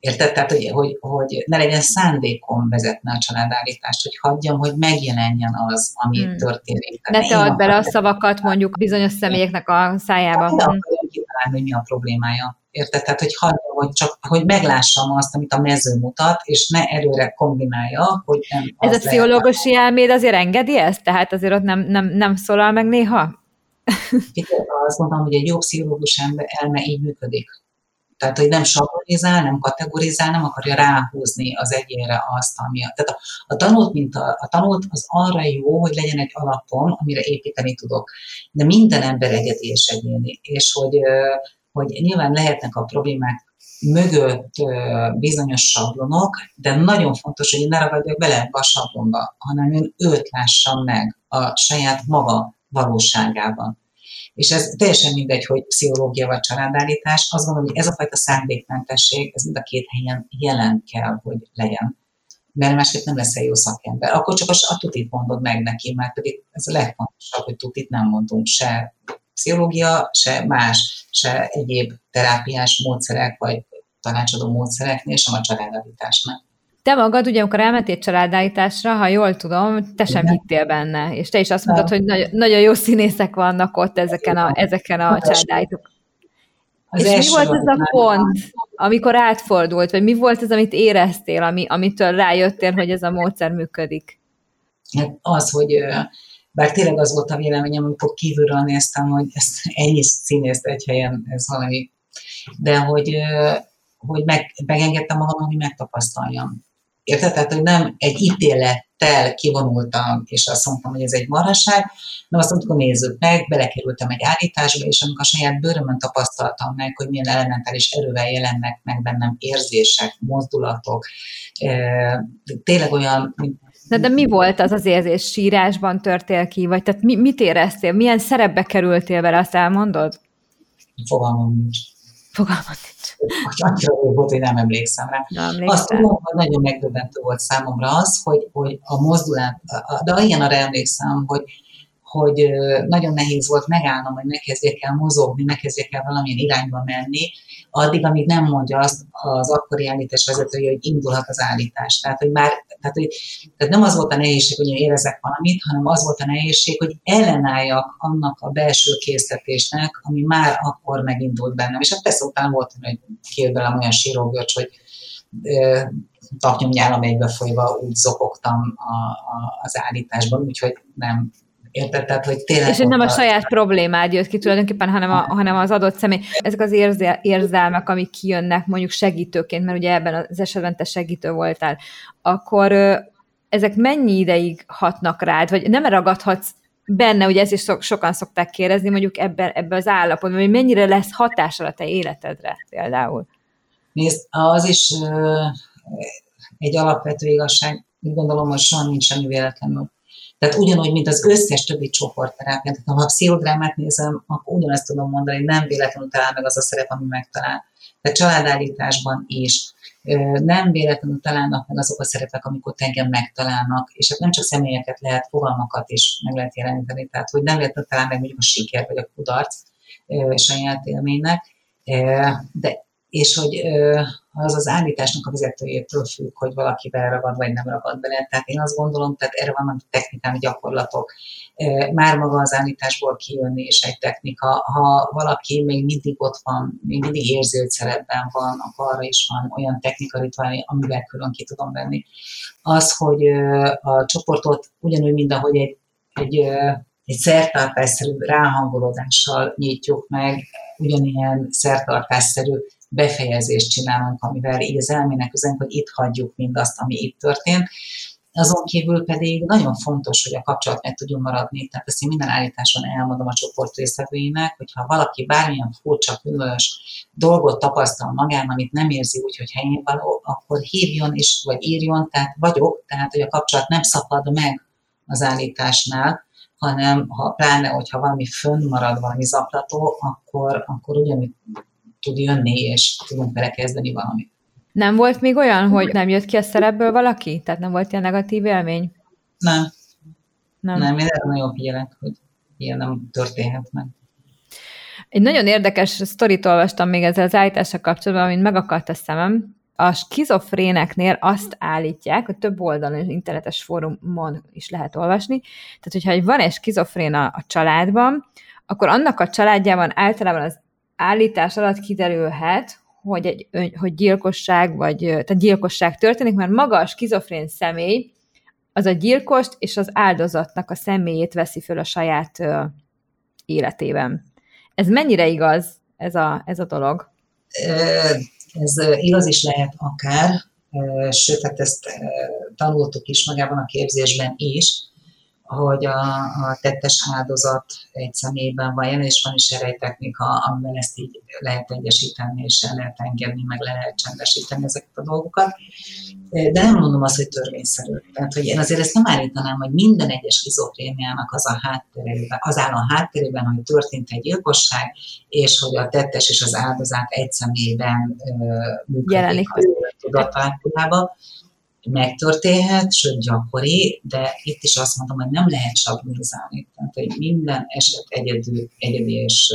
Érted? Tehát, hogy, hogy, hogy ne legyen szándékom vezetni a családállítást, hogy hagyjam, hogy megjelenjen az, ami hmm. történik. Ne te add bele a szavakat mondjuk bizonyos személyeknek a szájába. Hát, nem kitalálni, hogy mi a problémája. Érted? Tehát, hogy hagyjam, hogy csak, hogy meglássam azt, amit a mező mutat, és ne előre kombinálja, hogy nem Ez a pszichológusi elméd azért engedi ezt? Tehát azért ott nem, nem, nem szólal meg néha? azt mondom, hogy egy jó pszichológus elme így működik tehát, hogy nem sablonizál, nem kategorizál, nem akarja ráhúzni az egyénre azt, ami a... Tehát a, a tanult, mint a, a tanult, az arra jó, hogy legyen egy alapom, amire építeni tudok. De minden ember egyedi és egyéni. És hogy, hogy nyilván lehetnek a problémák mögött bizonyos sablonok, de nagyon fontos, hogy én ne ragadjak bele a sablonba, hanem én őt lássam meg a saját maga valóságában és ez teljesen mindegy, hogy pszichológia vagy családállítás, azt gondolom, hogy ez a fajta szándékmentesség, ez mind a két helyen jelen kell, hogy legyen. Mert másképp nem leszel jó szakember. Akkor csak a, tutit mondod meg neki, mert pedig ez a legfontosabb, hogy tutit nem mondunk se pszichológia, se más, se egyéb terápiás módszerek, vagy tanácsadó módszereknél, sem a családállításnál. Te magad, ugye, amikor elmentél családállításra, ha jól tudom, te sem Igen. hittél benne, és te is azt mondtad, hogy nagyon, nagyon jó színészek vannak ott ezeken a, ezeken a családállítók. És mi volt ez a pont, amikor átfordult, vagy mi volt ez, amit éreztél, ami, amitől rájöttél, hogy ez a módszer működik? Hát az, hogy bár tényleg az volt a véleményem, amikor kívülről néztem, hogy ezt ennyi színészt egy helyen, ez valami, de hogy, hogy meg, megengedtem magam, hogy megtapasztaljam. Érted? Tehát, hogy nem egy ítélettel kivonultam, és azt mondtam, hogy ez egy marhaság, de azt mondtam, hogy nézzük meg, belekerültem egy állításba, és amikor a saját bőrömön tapasztaltam meg, hogy milyen elementális erővel jelennek meg bennem érzések, mozdulatok, tényleg olyan, de, de mi volt az az érzés? Sírásban törtél ki? Vagy tehát mi, mit éreztél? Milyen szerepbe kerültél vele, azt elmondod? Fogalmam nincs. Fogalmam nincs annyira jó volt, hogy nem emlékszem rá. Nem Azt tudom, hogy nagyon megdöbbentő volt számomra az, hogy, hogy a mozdulás, de ilyen arra emlékszem, hogy, hogy nagyon nehéz volt megállnom, hogy ne kezdjek el mozogni, ne kezdjek el valamilyen irányba menni, addig, amíg nem mondja azt az akkori állítás vezetője, hogy indulhat az állítás. Tehát, hogy már, tehát, hogy, tehát nem az volt a nehézség, hogy én érezek valamit, hanem az volt a nehézség, hogy ellenálljak annak a belső készítésnek, ami már akkor megindult bennem. És hát persze utána volt, hogy kijött velem olyan sírógörcs, hogy taknyomnyálam egybefolyva úgy zokogtam a, a, az állításban, úgyhogy nem, Érted? Tehát, hogy tényleg és nem a saját problémád jött ki tulajdonképpen, hanem, a, hanem az adott személy. Ezek az érzel, érzelmek, amik kijönnek mondjuk segítőként, mert ugye ebben az esetben te segítő voltál, akkor ezek mennyi ideig hatnak rád, vagy nem ragadhatsz benne, ugye ezt is so, sokan szokták kérdezni, mondjuk ebben, ebbe az állapotban, hogy mennyire lesz hatással a te életedre például? Nézd, az is egy alapvető igazság, úgy gondolom, hogy soha nincs semmi véletlenül. Tehát ugyanúgy, mint az összes többi csoportterápia. Tehát ha a pszichodrámát nézem, akkor ugyanezt tudom mondani, nem véletlenül talál meg az a szerep, ami megtalál. Tehát családállításban is nem véletlenül találnak meg azok a szerepek, amikor engem megtalálnak, és hát nem csak személyeket lehet, fogalmakat is meg lehet jeleníteni, tehát hogy nem véletlenül talál meg mondjuk a siker vagy a kudarc saját élménynek, de és hogy az az állításnak a vezetőjétől függ, hogy valaki beleragad, vagy nem ragad bele. Tehát én azt gondolom, tehát erre vannak technikán, gyakorlatok. Már maga az állításból kijönni és egy technika. Ha valaki még mindig ott van, még mindig hogy szerepben van, akkor arra is van olyan technika rituálé, amivel külön ki tudom venni. Az, hogy a csoportot ugyanúgy, mint ahogy egy, egy, egy szertartásszerű ráhangolódással nyitjuk meg, ugyanilyen szertartásszerű befejezést csinálunk, amivel így az üzenünk, hogy itt hagyjuk mindazt, ami itt történt. Azon kívül pedig nagyon fontos, hogy a kapcsolat meg tudjon maradni. Tehát ezt én minden állításon elmondom a csoport résztvevőinek, hogyha valaki bármilyen furcsa, különös dolgot tapasztal magán, amit nem érzi úgy, hogy helyén való, akkor hívjon is, vagy írjon, tehát vagyok, tehát hogy a kapcsolat nem szakad meg az állításnál, hanem ha pláne, hogyha valami fönnmarad, valami zaklató, akkor, akkor ugyanúgy tud jönni, és tudunk vele kezdeni valamit. Nem volt még olyan, hogy nem jött ki a szerepből valaki? Tehát nem volt ilyen negatív élmény? Nem. Nem, nem én erre nagyon figyelek, hogy ilyen nem történhet meg. Egy nagyon érdekes sztorit olvastam még ezzel az állítással kapcsolatban, amit megakadt a szemem. A skizofréneknél azt állítják, hogy több oldalon, internetes fórumon is lehet olvasni, tehát hogyha van egy skizofréna a családban, akkor annak a családjában általában az állítás alatt kiderülhet, hogy, egy, hogy gyilkosság, vagy tehát gyilkosság történik, mert maga a skizofrén személy az a gyilkost és az áldozatnak a személyét veszi föl a saját ö, életében. Ez mennyire igaz, ez a, ez a dolog? Ez igaz is lehet akár, sőt, hát ezt tanultuk is magában a képzésben is, hogy a, a tettes áldozat egy személyben van jelen, és van is erre egy technika, amivel ezt így lehet egyesíteni, és el lehet engedni, meg le lehet csendesíteni ezeket a dolgokat. De nem mondom azt, hogy törvényszerű. Tehát, hogy én azért ezt nem állítanám, hogy minden egyes skizofréniának az, a háttérében, az áll a háttérében, hogy történt egy gyilkosság, és hogy a tettes és az áldozat egy személyben működik a tudatállapotában megtörténhet, sőt gyakori, de itt is azt mondom, hogy nem lehet sablonizálni. Tehát, hogy minden eset egyedül, egyedi és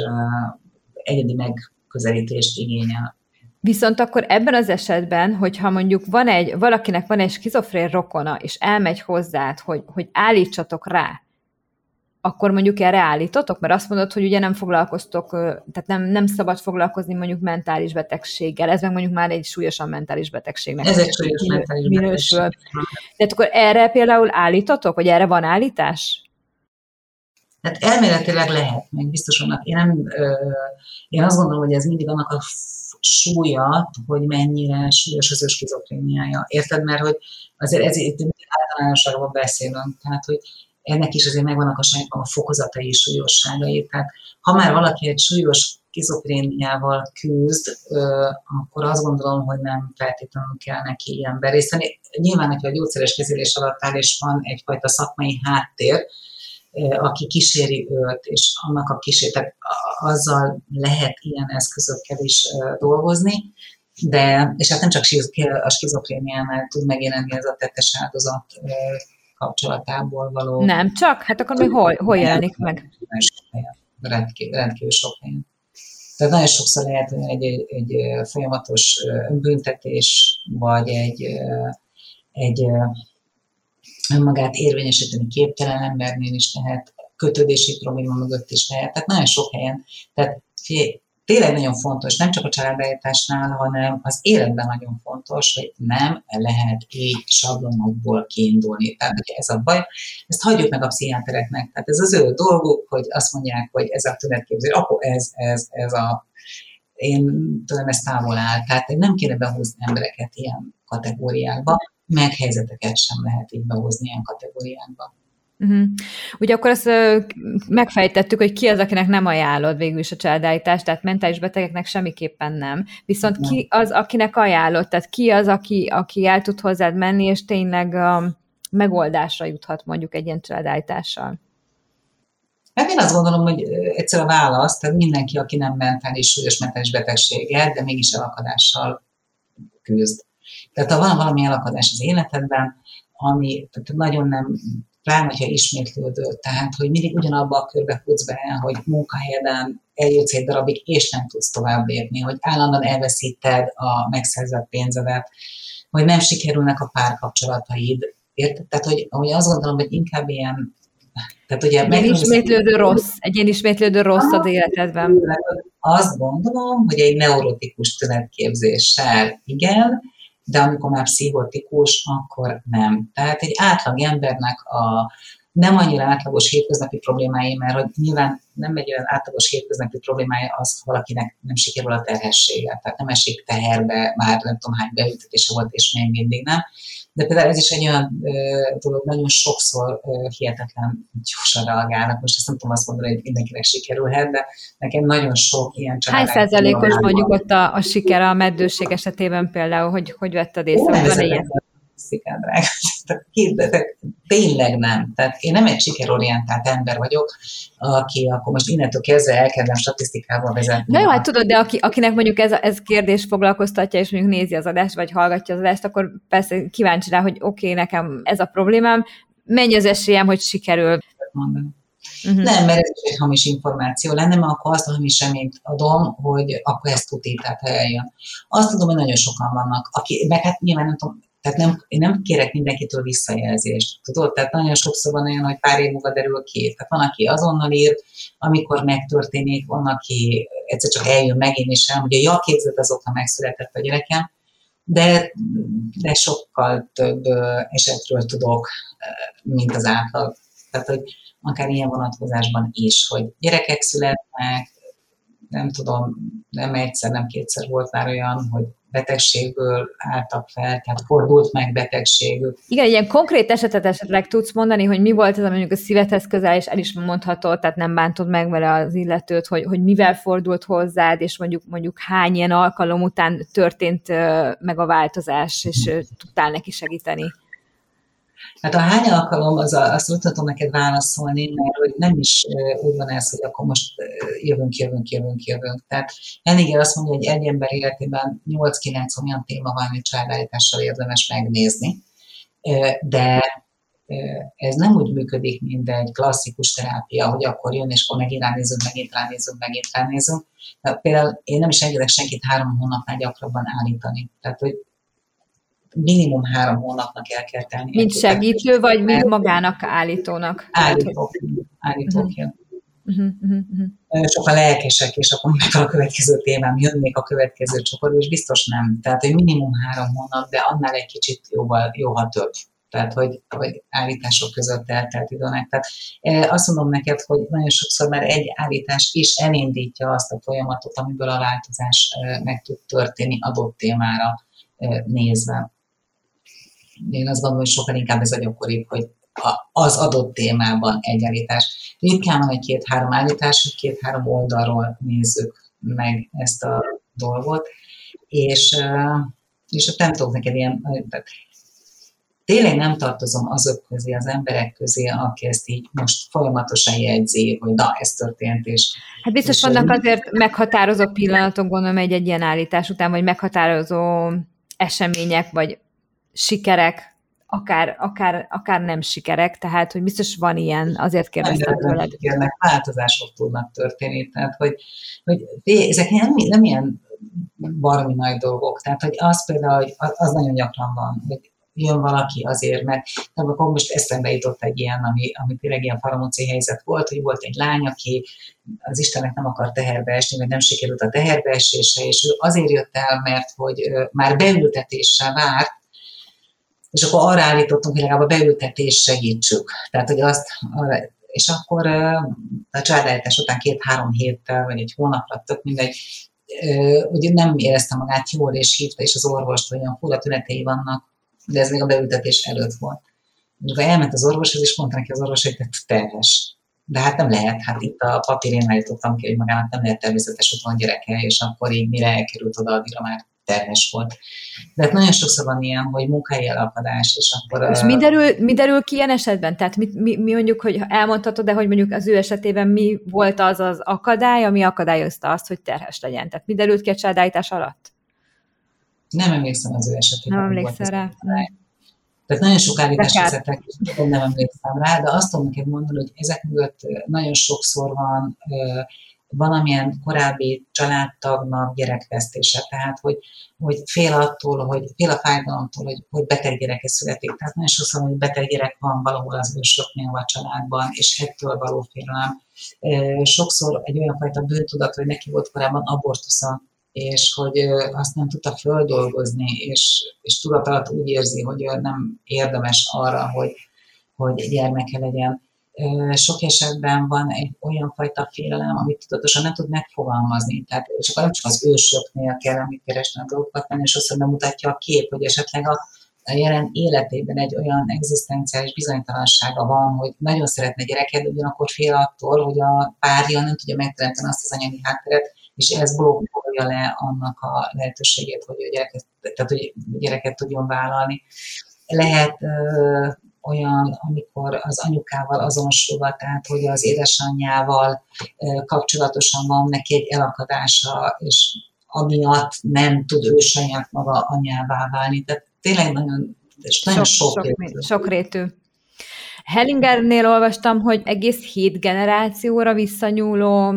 egyedi megközelítést igényel. Viszont akkor ebben az esetben, hogyha mondjuk van egy, valakinek van egy skizofrén rokona, és elmegy hozzád, hogy, hogy állítsatok rá, akkor mondjuk erre állítotok? Mert azt mondod, hogy ugye nem foglalkoztok, tehát nem, nem szabad foglalkozni mondjuk mentális betegséggel, ez meg mondjuk már egy súlyosan mentális betegségnek. Ez egy súlyos mentális minősül. betegség. Tehát akkor erre például állítotok, vagy erre van állítás? Hát elméletileg lehet, meg biztos vannak. Én, nem, én azt gondolom, hogy ez mindig annak a súlya, hogy mennyire súlyos az ő skizofréniája. Érted? Mert hogy azért ez itt általánosságban beszélünk. Tehát, hogy ennek is azért megvannak a saját a fokozatai súlyosságai. Tehát ha már valaki egy súlyos kizofréniával küzd, akkor azt gondolom, hogy nem feltétlenül kell neki ilyen berészteni. Nyilván, hogyha a gyógyszeres kezelés alatt áll, és van egyfajta szakmai háttér, aki kíséri őt, és annak a kísér, tehát azzal lehet ilyen eszközökkel is dolgozni, de, és hát nem csak a skizofréniánál tud megjelenni ez a tettes áldozat kapcsolatából való. Nem, csak? Hát akkor még hol, hol jelenik meg? Rendkívül, rendkívül sok helyen. Tehát nagyon sokszor lehet egy, egy, egy folyamatos büntetés, vagy egy, egy önmagát érvényesíteni képtelen embernél is lehet, kötődési probléma mögött is lehet, tehát nagyon sok helyen. Tehát tényleg nagyon fontos, nem csak a családállításnál, hanem az életben nagyon fontos, hogy nem lehet így sablonokból kiindulni. Tehát, hogyha ez a baj, ezt hagyjuk meg a pszichiátereknek. Tehát ez az ő dolguk, hogy azt mondják, hogy ez a tünetképzés, akkor ez, ez, ez a én tudom, ez távol áll. Tehát nem kéne behúzni embereket ilyen kategóriákba, meg helyzeteket sem lehet így behozni ilyen kategóriákba. Uh-huh. Ugye akkor azt megfejtettük, hogy ki az, akinek nem ajánlod végül is a családállítást, tehát mentális betegeknek semmiképpen nem. Viszont nem. ki az, akinek ajánlod, tehát ki az, aki, aki el tud hozzád menni, és tényleg um, megoldásra juthat mondjuk egy ilyen családállítással? Hát én azt gondolom, hogy egyszer a válasz, tehát mindenki, aki nem mentális, súlyos mentális betegsége, de mégis elakadással küzd. Tehát ha van valami elakadás az életedben, ami tehát nagyon nem pláne, hogyha ismétlődő, tehát, hogy mindig ugyanabba a körbe futsz be, hogy munkahelyeden eljutsz egy darabig, és nem tudsz tovább lépni, hogy állandóan elveszíted a megszerzett pénzedet, hogy nem sikerülnek a párkapcsolataid, Érted? Tehát, hogy, hogy azt gondolom, hogy inkább ilyen tehát ugye egy ismétlődő rossz, egy ilyen ismétlődő rossz az életedben. Azt gondolom, hogy egy neurotikus tünetképzéssel igen, de amikor már pszichotikus, akkor nem. Tehát egy átlag embernek a nem annyira átlagos hétköznapi problémái, mert hogy nyilván nem egy olyan átlagos hétköznapi problémája az, valakinek nem sikerül a terhessége, tehát nem esik teherbe, már nem tudom hány beültetése volt, és még mindig nem, de például ez is egy olyan ö, dolog, nagyon sokszor ö, hihetetlen gyorsan reagálnak. Most ezt nem tudom azt mondani, hogy mindenkinek sikerülhet, de nekem nagyon sok ilyen család. Hány százalékos mondjuk ott a, a siker a meddőség esetében például, hogy hogy vetted észre, hogy van ilyen? Szikán drága. Tényleg nem. Tehát én nem egy sikerorientált ember vagyok, aki akkor most innentől kezdve elkezdem statisztikával vezetni. Na jó, hát tudod, de aki, akinek mondjuk ez, ez kérdés foglalkoztatja, és mondjuk nézi az adást, vagy hallgatja az adást, akkor persze kíváncsi rá, hogy oké, okay, nekem ez a problémám, mennyi az esélyem, hogy sikerül. Mondani. Uh-huh. Nem, mert ez is egy hamis információ lenne, mert akkor azt a hamis reményt adom, hogy akkor ezt tudít, tehát eljön. Azt tudom, hogy nagyon sokan vannak, aki, meg hát nyilván nem tudom, tehát nem, én nem kérek mindenkitől visszajelzést. Tudod, tehát nagyon sokszor van olyan, hogy pár év múlva derül ki. Tehát van, aki azonnal ír, amikor megtörténik, van, aki egyszer csak eljön megint is el, ugye ja, képzeld, azóta megszületett a gyerekem, de, de sokkal több esetről tudok, mint az átlag. Tehát, hogy akár ilyen vonatkozásban is, hogy gyerekek születnek, nem tudom, nem egyszer, nem kétszer volt már olyan, hogy betegségből álltak fel, tehát fordult meg betegségük. Igen, ilyen konkrét esetet esetleg tudsz mondani, hogy mi volt ez, mondjuk a szívedhez közel, és el is mondhatod, tehát nem bántod meg vele az illetőt, hogy, hogy mivel fordult hozzád, és mondjuk, mondjuk hány ilyen alkalom után történt meg a változás, és tudtál neki segíteni. Hát a hány alkalom, az a, azt tudhatom neked válaszolni, mert hogy nem is úgy van ez, hogy akkor most jövünk, jövünk, jövünk, jövünk. Tehát Henniger azt mondja, hogy egy ember életében 8-9 olyan téma van, amit családállítással érdemes megnézni, de ez nem úgy működik, mint egy klasszikus terápia, hogy akkor jön, és akkor megint ránézünk, megint ránézünk, megint ránézünk. Például én nem is engedek senkit három hónapnál gyakrabban állítani. Tehát, hogy minimum három hónapnak el kell tenni. Mint segítő, vagy mint magának állítónak? Állítók. Állítók uh-huh. Uh-huh, uh-huh. Sokan lelkesek, és akkor meg a következő témám, jönnék a következő csoport, és biztos nem. Tehát, hogy minimum három hónap, de annál egy kicsit jóval, jóval több. Tehát, hogy, hogy állítások között eltelt időnek. Tehát azt mondom neked, hogy nagyon sokszor már egy állítás is elindítja azt a folyamatot, amiből a változás meg tud történni adott témára nézve én azt gondolom, hogy sokkal inkább ez a gyakoribb, hogy az adott témában egy állítás. Ritkán van egy két-három állítás, hogy két-három oldalról nézzük meg ezt a dolgot, és, és nem tudok neked ilyen, tehát tényleg nem tartozom azok közé, az emberek közé, aki ezt így most folyamatosan jegyzi, hogy na, ez történt, és... Hát biztos és vannak azért meghatározó pillanatok, gondolom, egy, egy ilyen állítás után, vagy meghatározó események, vagy sikerek, akár, akár, akár nem sikerek, tehát hogy biztos van ilyen, azért kérdeztem tőled. Sikernek változások tudnak történni, tehát hogy, hogy ezek nem, nem ilyen baromi nagy dolgok, tehát hogy az például, hogy az nagyon gyakran van, hogy jön valaki azért, mert nem, akkor most eszembe jutott egy ilyen, ami, ami tényleg ilyen paramóci helyzet volt, hogy volt egy lány, aki az Istennek nem akar teherbe esni, vagy nem sikerült a teherbeesése, és ő azért jött el, mert hogy már beültetéssel várt, és akkor arra állítottunk, hogy legalább a beültetés segítsük. Tehát, hogy azt, és akkor a családállítás után két-három héttel, vagy egy hónapra, tök mindegy, ugye nem érezte magát jól, és hívta, és az orvost, hogy olyan fura tünetei vannak, de ez még a beültetés előtt volt. És akkor elment az orvoshoz, és mondta neki az orvos, hogy te terhes. De hát nem lehet, hát itt a papírén állítottam ki, hogy magának nem lehet természetes otthon gyereke, és akkor így mire elkerült oda, addigra már terhes volt. De hát nagyon sokszor van ilyen, hogy munkai elakadás, és akkor... És mi derül, mi derül ki ilyen esetben? Tehát mi, mi, mi mondjuk, hogy elmondhatod, de hogy mondjuk az ő esetében mi volt az az akadály, ami akadályozta azt, hogy terhes legyen? Tehát mi derült ki a családállítás alatt? Nem emlékszem az ő esetében. Nem emlékszel rá. Tehát nagyon sok állítás vezetek, nem emlékszem rá, de azt tudom neked mondani, hogy ezek mögött nagyon sokszor van valamilyen korábbi családtagnak gyerekvesztése, tehát hogy, hogy fél attól, hogy fél a fájdalomtól, hogy, hogy beteg gyereke születik. Tehát nagyon sokszor, hogy beteg gyerek van valahol az ősöknél a családban, és ettől való félelem. Sokszor egy olyan fajta bűntudat, hogy neki volt korábban abortusza, és hogy azt nem tudta földolgozni, és, és tudat alatt úgy érzi, hogy nem érdemes arra, hogy, hogy gyermeke legyen. Sok esetben van egy olyan fajta félelem, amit tudatosan nem tud megfogalmazni. Tehát csak nem csak az ősöknél kell, amit keresni a dolgokat, hanem sokszor bemutatja a kép, hogy esetleg a, a jelen életében egy olyan egzisztenciális bizonytalansága van, hogy nagyon szeretne gyereket, ugyanakkor fél attól, hogy a párja nem tudja megteremteni azt az anyagi hátteret, és ez blokkolja le annak a lehetőségét, hogy a gyereket, tehát, hogy gyereket tudjon vállalni. Lehet olyan, amikor az anyukával azonosulva, tehát hogy az édesanyjával kapcsolatosan van neki egy elakadása, és amiatt nem tud ő saját maga anyává válni. Tehát tényleg nagyon, és nagyon sok, sok, sok. Hellingernél olvastam, hogy egész hét generációra visszanyúló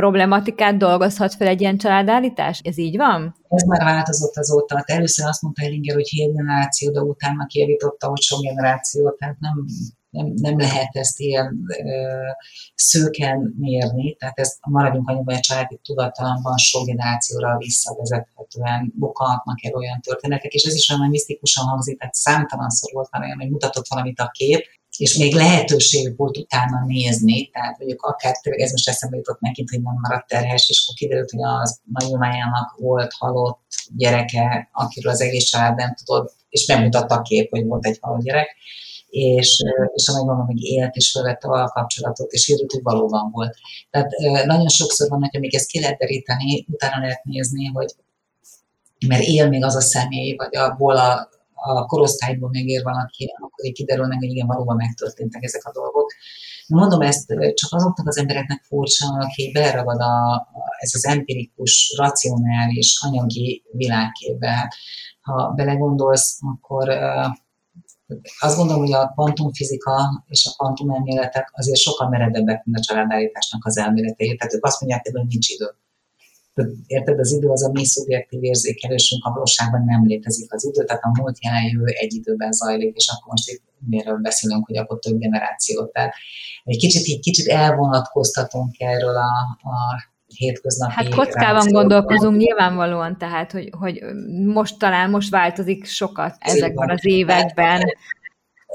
problematikát dolgozhat fel egy ilyen családállítás? Ez így van? Ez már változott azóta. Hát először azt mondta Ellinger, hogy hét generáció, de utána kijavította, hogy sok generáció, tehát nem, nem, nem lehet ezt ilyen ö, szőken mérni, tehát ezt maradjunk annyiban, a családi tudattalamban sok generációra visszavezethetően bukhatnak el olyan történetek, és ez is olyan misztikusan hangzik, tehát számtalanszor volt már olyan, hogy mutatott valamit a kép, és még lehetőség volt utána nézni, tehát mondjuk akár ez most eszembe jutott megint, hogy nem maradt terhes, és akkor kiderült, hogy az nagyomájának volt halott gyereke, akiről az egész család nem tudott, és megmutatta a kép, hogy volt egy halott gyerek, és, és a nagymama még élt, és felvette a kapcsolatot, és kiderült, hogy valóban volt. Tehát nagyon sokszor van, hogy még ezt ki lehet deríteni, utána lehet nézni, hogy mert él még az a személy, vagy abból a a korosztályból megér valaki, akkor így kiderül meg, hogy igen, valóban megtörténtek ezek a dolgok. Mondom ezt csak azoknak az embereknek furcsa, aki beleragad a, ez az empirikus, racionális, anyagi világképbe. Ha belegondolsz, akkor azt gondolom, hogy a kvantumfizika és a kvantumelméletek azért sokkal meredebbek, mint a családállításnak az elméletei. Tehát ők azt mondják, hogy nincs idő érted, az idő az a mi szubjektív érzékelésünk, a valóságban nem létezik az idő, tehát a múlt jelen jövő egy időben zajlik, és akkor most itt miről beszélünk, hogy akkor több generációt. Tehát egy kicsit, így, kicsit elvonatkoztatunk erről a, a hétköznapi Hát kockában gondolkozunk nyilvánvalóan, tehát, hogy, hogy most talán most változik sokat ezekben az években.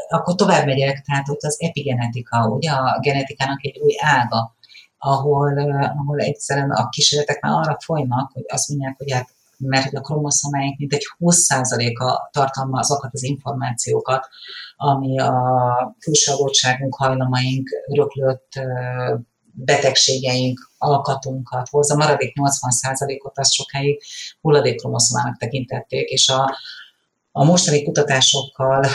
Akkor tovább megyek, tehát ott az epigenetika, ugye a genetikának egy új ága, ahol, ahol egyszerűen a kísérletek már arra folynak, hogy azt mondják, hogy hát mert hogy a kromoszomáink mint egy 20%-a tartalma azokat az információkat, ami a külső adottságunk, hajlamaink, öröklött betegségeink, alkatunkat hozza. A maradék 80%-ot azt sokáig hulladékkromosszomának tekintették, és a, a mostani kutatásokkal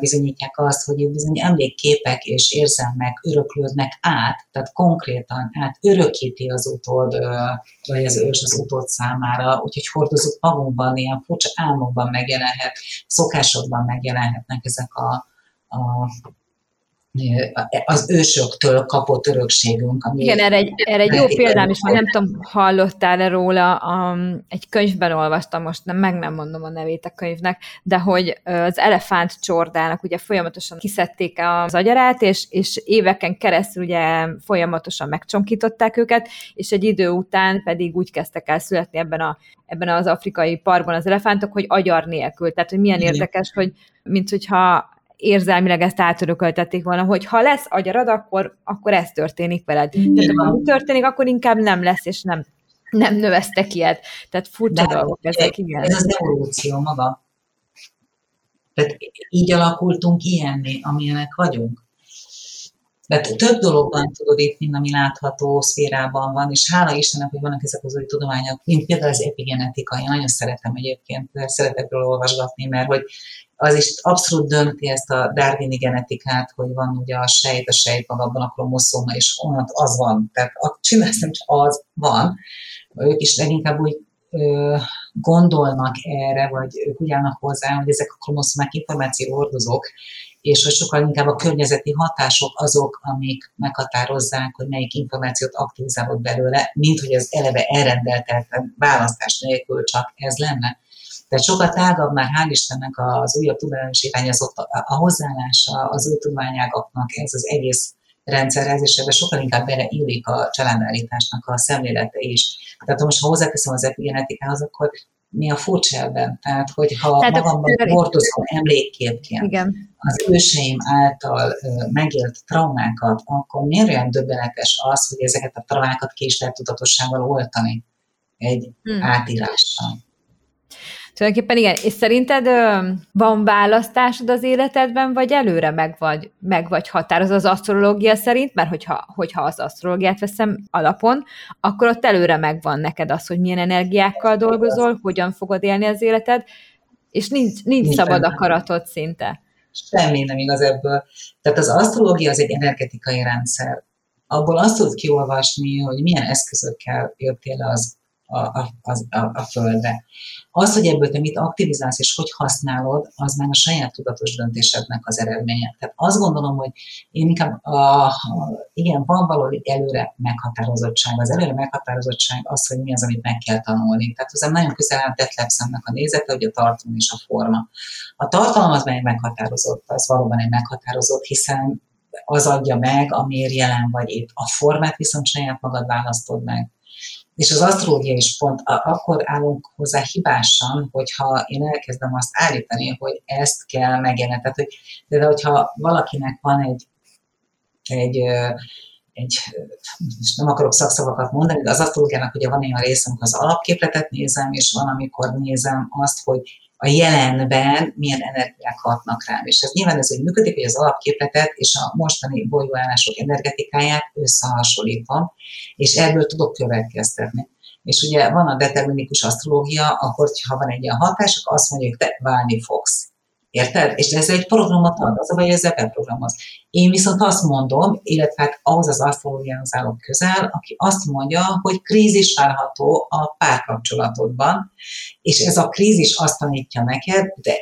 bizonyítják azt, hogy bizony emlékképek és érzelmek öröklődnek át, tehát konkrétan át örökíti az utód, vagy az ős az utód számára, úgyhogy hordozunk magunkban, ilyen furcsa álmokban megjelenhet, szokásokban megjelenhetnek ezek a, a az ősöktől kapott örökségünk. Ami Igen, erre egy, erre egy jó példám is van, nem tudom, hallottál-e róla, um, egy könyvben olvastam, most nem, meg nem mondom a nevét a könyvnek, de hogy az elefánt csordának ugye folyamatosan kiszedték az agyarát, és, és éveken keresztül ugye folyamatosan megcsonkították őket, és egy idő után pedig úgy kezdtek el születni ebben, a, ebben az afrikai parkban az elefántok, hogy agyar nélkül. Tehát, hogy milyen érdekes, hogy mint hogyha érzelmileg ezt átörököltették volna, hogy ha lesz agyarad, akkor, akkor ez történik veled. Igen. Tehát ha mi történik, akkor inkább nem lesz, és nem, nem növesztek ilyet. Tehát furcsa De dolgok ezek, igen. Ez az evolúció maga. Tehát így alakultunk ilyenné, amilyenek vagyunk. Mert több dologban tudod itt, mint ami látható szférában van, és hála Istennek, hogy vannak ezek az új tudományok, mint például az epigenetika. Én nagyon szeretem egyébként, szeretek róla olvasgatni, mert hogy az is abszolút dönti ezt a darwini genetikát, hogy van ugye a sejt, a sejt van abban a kromoszóma, és onnan az van. Tehát csinálsz, nem csak az van. Ők is leginkább úgy gondolnak erre, vagy ők úgy állnak hozzá, hogy ezek a kromoszomák információ hordozók, és hogy sokkal inkább a környezeti hatások azok, amik meghatározzák, hogy melyik információt aktivizálod belőle, mint hogy az eleve elrendeltetlen választás nélkül csak ez lenne. Tehát sokkal tágabb már, hál' Istennek az újabb tudományos irányozott a hozzáállása az új tudományágaknak ez az egész rendszerhez, és ebbe sokkal inkább beleillik a családállításnak a szemlélete is. Tehát most, ha hozzáteszem az epigenetikához, akkor mi a furcsa ebben? Tehát, hogyha Tehát magamban hordozom emlékképként Igen. az őseim által megélt traumákat, akkor miért olyan döbbenetes az, hogy ezeket a traumákat ki is lehet tudatossággal oltani egy hmm. átírással? Tulajdonképpen igen, és szerinted ö, van választásod az életedben, vagy előre meg vagy, meg vagy határoz az asztrológia szerint, mert hogyha, hogyha az asztrológiát veszem alapon, akkor ott előre megvan neked az, hogy milyen energiákkal dolgozol, hogyan fogod élni az életed, és nincs, nincs, nincs szabad akaratod szinte. Semmi nem igaz ebből. Tehát az asztrológia az egy energetikai rendszer. Abból azt tudod kiolvasni, hogy milyen eszközökkel jöttél le az a, a, a, földre. Az, hogy ebből te mit aktivizálsz és hogy használod, az már a saját tudatos döntésednek az eredménye. Tehát azt gondolom, hogy én inkább, a, igen, van valami előre meghatározottság. Az előre meghatározottság az, hogy mi az, amit meg kell tanulni. Tehát hozzám nagyon közel áll Detlefsemnek a nézete, hogy a tartalom és a forma. A tartalom az meg meghatározott, az valóban egy meghatározott, hiszen az adja meg, amiért jelen vagy itt. A formát viszont saját magad választod meg. És az asztrológia is pont akkor állunk hozzá hibásan, hogyha én elkezdem azt állítani, hogy ezt kell megjelenni. Tehát, hogy, de hogyha valakinek van egy, egy egy, most nem akarok szakszavakat mondani, de az asztrológiának ugye van olyan része, amikor az alapképletet nézem, és van, amikor nézem azt, hogy a jelenben milyen energiák hatnak rám. És ez nyilván ez úgy működik, hogy az alapképletet és a mostani bolygóállások energetikáját összehasonlítom, és ebből tudok következtetni. És ugye van a determinikus asztrológia, akkor, ha van egy ilyen hatás, akkor azt mondja, hogy te válni fogsz. Érted? És ez egy programot ad, az a baj, ezzel beprogramoz. Én viszont azt mondom, illetve hát ahhoz az asztrológiához állok közel, aki azt mondja, hogy krízis várható a párkapcsolatodban, és ez a krízis azt tanítja neked, de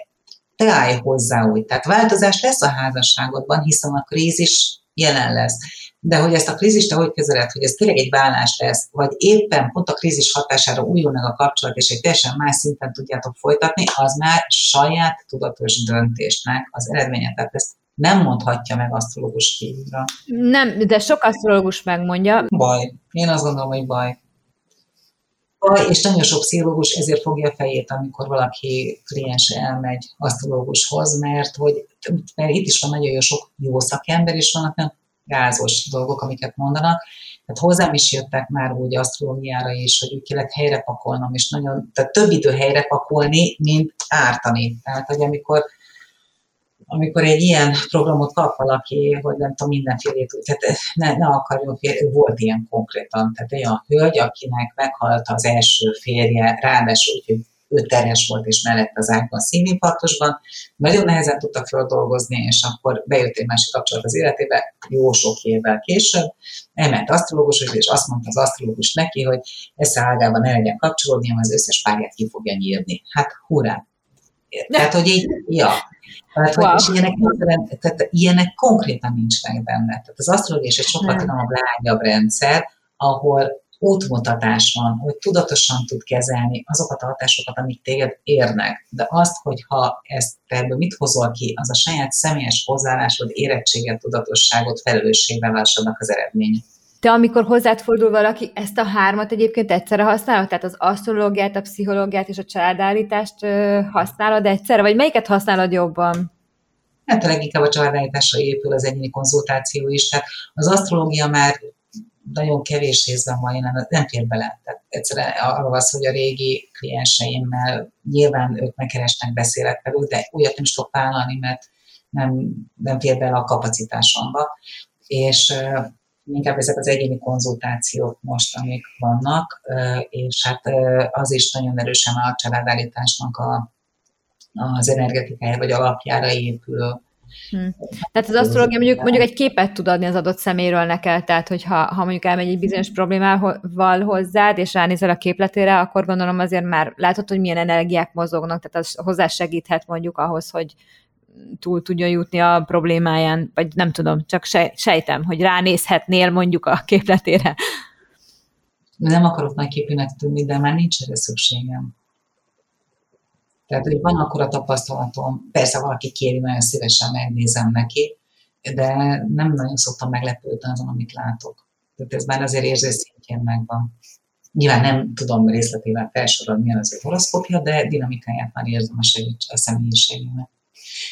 te állj hozzá úgy. Tehát változás lesz a házasságodban, hiszen a krízis jelen lesz de hogy ezt a krízist hogy kezeled, hogy ez tényleg egy vállás lesz, vagy éppen pont a krízis hatására újul meg a kapcsolat, és egy teljesen más szinten tudjátok folytatni, az már saját tudatos döntésnek az eredménye. Tehát ezt nem mondhatja meg asztrológus kívülre. Nem, de sok asztrológus megmondja. Baj. Én azt gondolom, hogy baj. Baj, és nagyon sok pszichológus ezért fogja a fejét, amikor valaki kliens elmegy asztrológushoz, mert hogy mert itt is van nagyon sok jó szakember, és vannak nem gázos dolgok, amiket mondanak. Tehát hozzám is jöttek már úgy asztrológiára is, hogy úgy kellett helyre pakolnom, és nagyon, tehát több idő helyre pakolni, mint ártani. Tehát, hogy amikor amikor egy ilyen programot kap valaki, hogy nem tudom, mindenfélét, tehát ne, ne akarjon fél, volt ilyen konkrétan, tehát olyan hölgy, akinek meghalt az első férje, ráadásul hogy ő teres volt, és mellett az ágban színinfarktusban. Nagyon nehezen tudta feldolgozni, és akkor bejött egy másik kapcsolat az életébe, jó sok évvel később. Elment asztrológushoz, és azt mondta az asztrológus neki, hogy esze ágában ne legyen kapcsolódni, az összes párját ki fogja nyírni. Hát hurrá! Tehát, hogy így, ja. Tehát, wow. hogy, és ilyenek, tehát ilyenek konkrétan nincsnek benne. Tehát az asztrológia egy sokkal finomabb, lágyabb rendszer, ahol útmutatás van, hogy tudatosan tud kezelni azokat a hatásokat, amik téged érnek. De azt, hogy ha ezt te ebből mit hozol ki, az a saját személyes hozzáállásod, érettséget, tudatosságot, felelősségvállásadnak az eredménye. Te amikor hozzád fordul valaki, ezt a hármat egyébként egyszerre használod? Tehát az asztrológiát, a pszichológiát és a családállítást használod egyszerre? Vagy melyiket használod jobban? Hát leginkább a családállításra épül az egyéni konzultáció is. Tehát az asztrológia már nagyon kevés részben van, én nem fér bele. Tehát egyszerűen arról az, hogy a régi klienseimmel nyilván ők megkeresnek, beszélek velük, de újat nem is tudok vállalni, mert nem, nem fér bele a kapacitásomba. És inkább ezek az egyéni konzultációk most, amik vannak, és hát az is nagyon erősen a családállításnak a, az energetikája vagy alapjára épül. Hmm. Tehát az asztrológia mondjuk, mondjuk egy képet tud adni az adott szeméről neked, tehát hogyha ha mondjuk elmegy egy bizonyos problémával hozzád, és ránézel a képletére, akkor gondolom azért már látod, hogy milyen energiák mozognak, tehát az hozzá segíthet mondjuk ahhoz, hogy túl tudjon jutni a problémáján, vagy nem tudom, csak sejtem, hogy ránézhetnél mondjuk a képletére. Nem akarok nagy képűnek tűnni, de már nincs erre szükségem. Tehát, hogy van akkor a tapasztalatom, persze valaki kéri, nagyon szívesen megnézem neki, de nem nagyon szoktam meglepődni azon, amit látok. Tehát ez már azért érzés szintjén megvan. Nyilván nem tudom részletével felsorolni, milyen az ő horoszkópja, de dinamikáját már érzem a, segít, a személyiségének.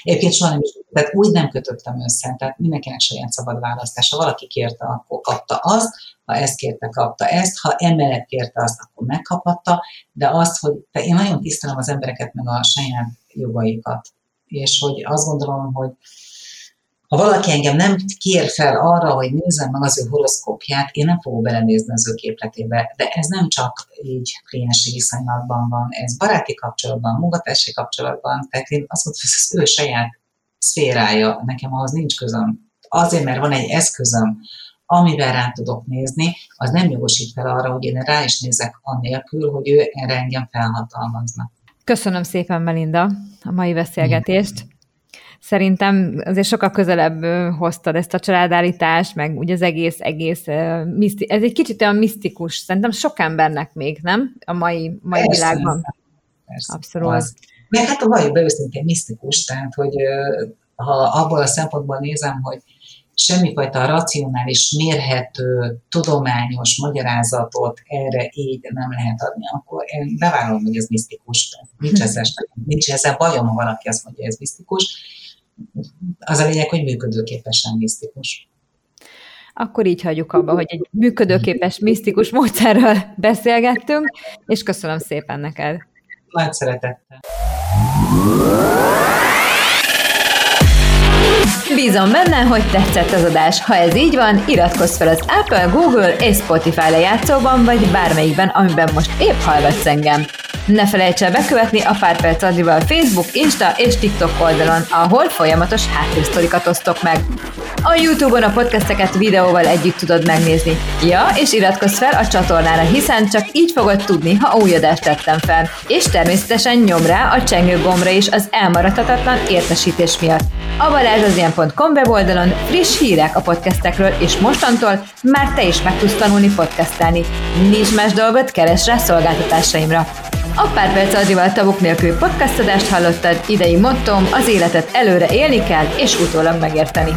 Egyébként soha nem is, tehát úgy nem kötöttem össze, tehát mindenkinek saját szabad választása. Valaki kérte, akkor kapta azt, ha ezt kérte, kapta ezt, ha emellett kérte azt, akkor megkaphatta, de azt, hogy te, én nagyon tisztelem az embereket, meg a saját jogaikat. És hogy azt gondolom, hogy ha valaki engem nem kér fel arra, hogy nézzem meg az ő horoszkópját, én nem fogok belenézni az ő képletébe. De ez nem csak így kliensi viszonylatban van, ez baráti kapcsolatban, munkatársi kapcsolatban, tehát én azt mondom, hogy az ő saját szférája, nekem ahhoz nincs közöm. Azért, mert van egy eszközöm, amivel rá tudok nézni, az nem jogosít fel arra, hogy én rá is nézek annélkül, hogy ő erre engem felhatalmazna. Köszönöm szépen, Melinda, a mai beszélgetést szerintem azért sokkal közelebb hoztad ezt a családállítást, meg ugye az egész, egész, ez egy kicsit olyan misztikus, szerintem sok embernek még, nem? A mai, mai persze, világban. Persze, Abszolút. Az. Meg hát a valljuk be őszintén misztikus, tehát hogy ha abból a szempontból nézem, hogy semmifajta racionális, mérhető, tudományos magyarázatot erre így nem lehet adni, akkor én bevállalom, hogy ez misztikus. Nincs ezzel, nincs ezzel bajom, ha valaki azt mondja, hogy ez misztikus az a lényeg, hogy működőképesen misztikus. Akkor így hagyjuk abba, hogy egy működőképes, misztikus módszerről beszélgettünk, és köszönöm szépen neked. Nagy szeretettel. Bízom benne, hogy tetszett az adás. Ha ez így van, iratkozz fel az Apple, Google és Spotify lejátszóban, vagy bármelyikben, amiben most épp hallgatsz engem. Ne felejts el bekövetni a Pár Perc Facebook, Insta és TikTok oldalon, ahol folyamatos háttérsztorikat osztok meg. A Youtube-on a podcasteket videóval együtt tudod megnézni. Ja, és iratkozz fel a csatornára, hiszen csak így fogod tudni, ha új adást tettem fel. És természetesen nyom rá a csengő gombra is az elmaradhatatlan értesítés miatt. A balázsazien.com weboldalon friss hírek a podcastekről, és mostantól már te is meg tudsz tanulni podcastelni. Nincs más dolgot, keres rá szolgáltatásaimra. A pár perc Adival tavuk nélkül podcastadást hallottad, idei mottom az életet előre élni kell és utólag megérteni.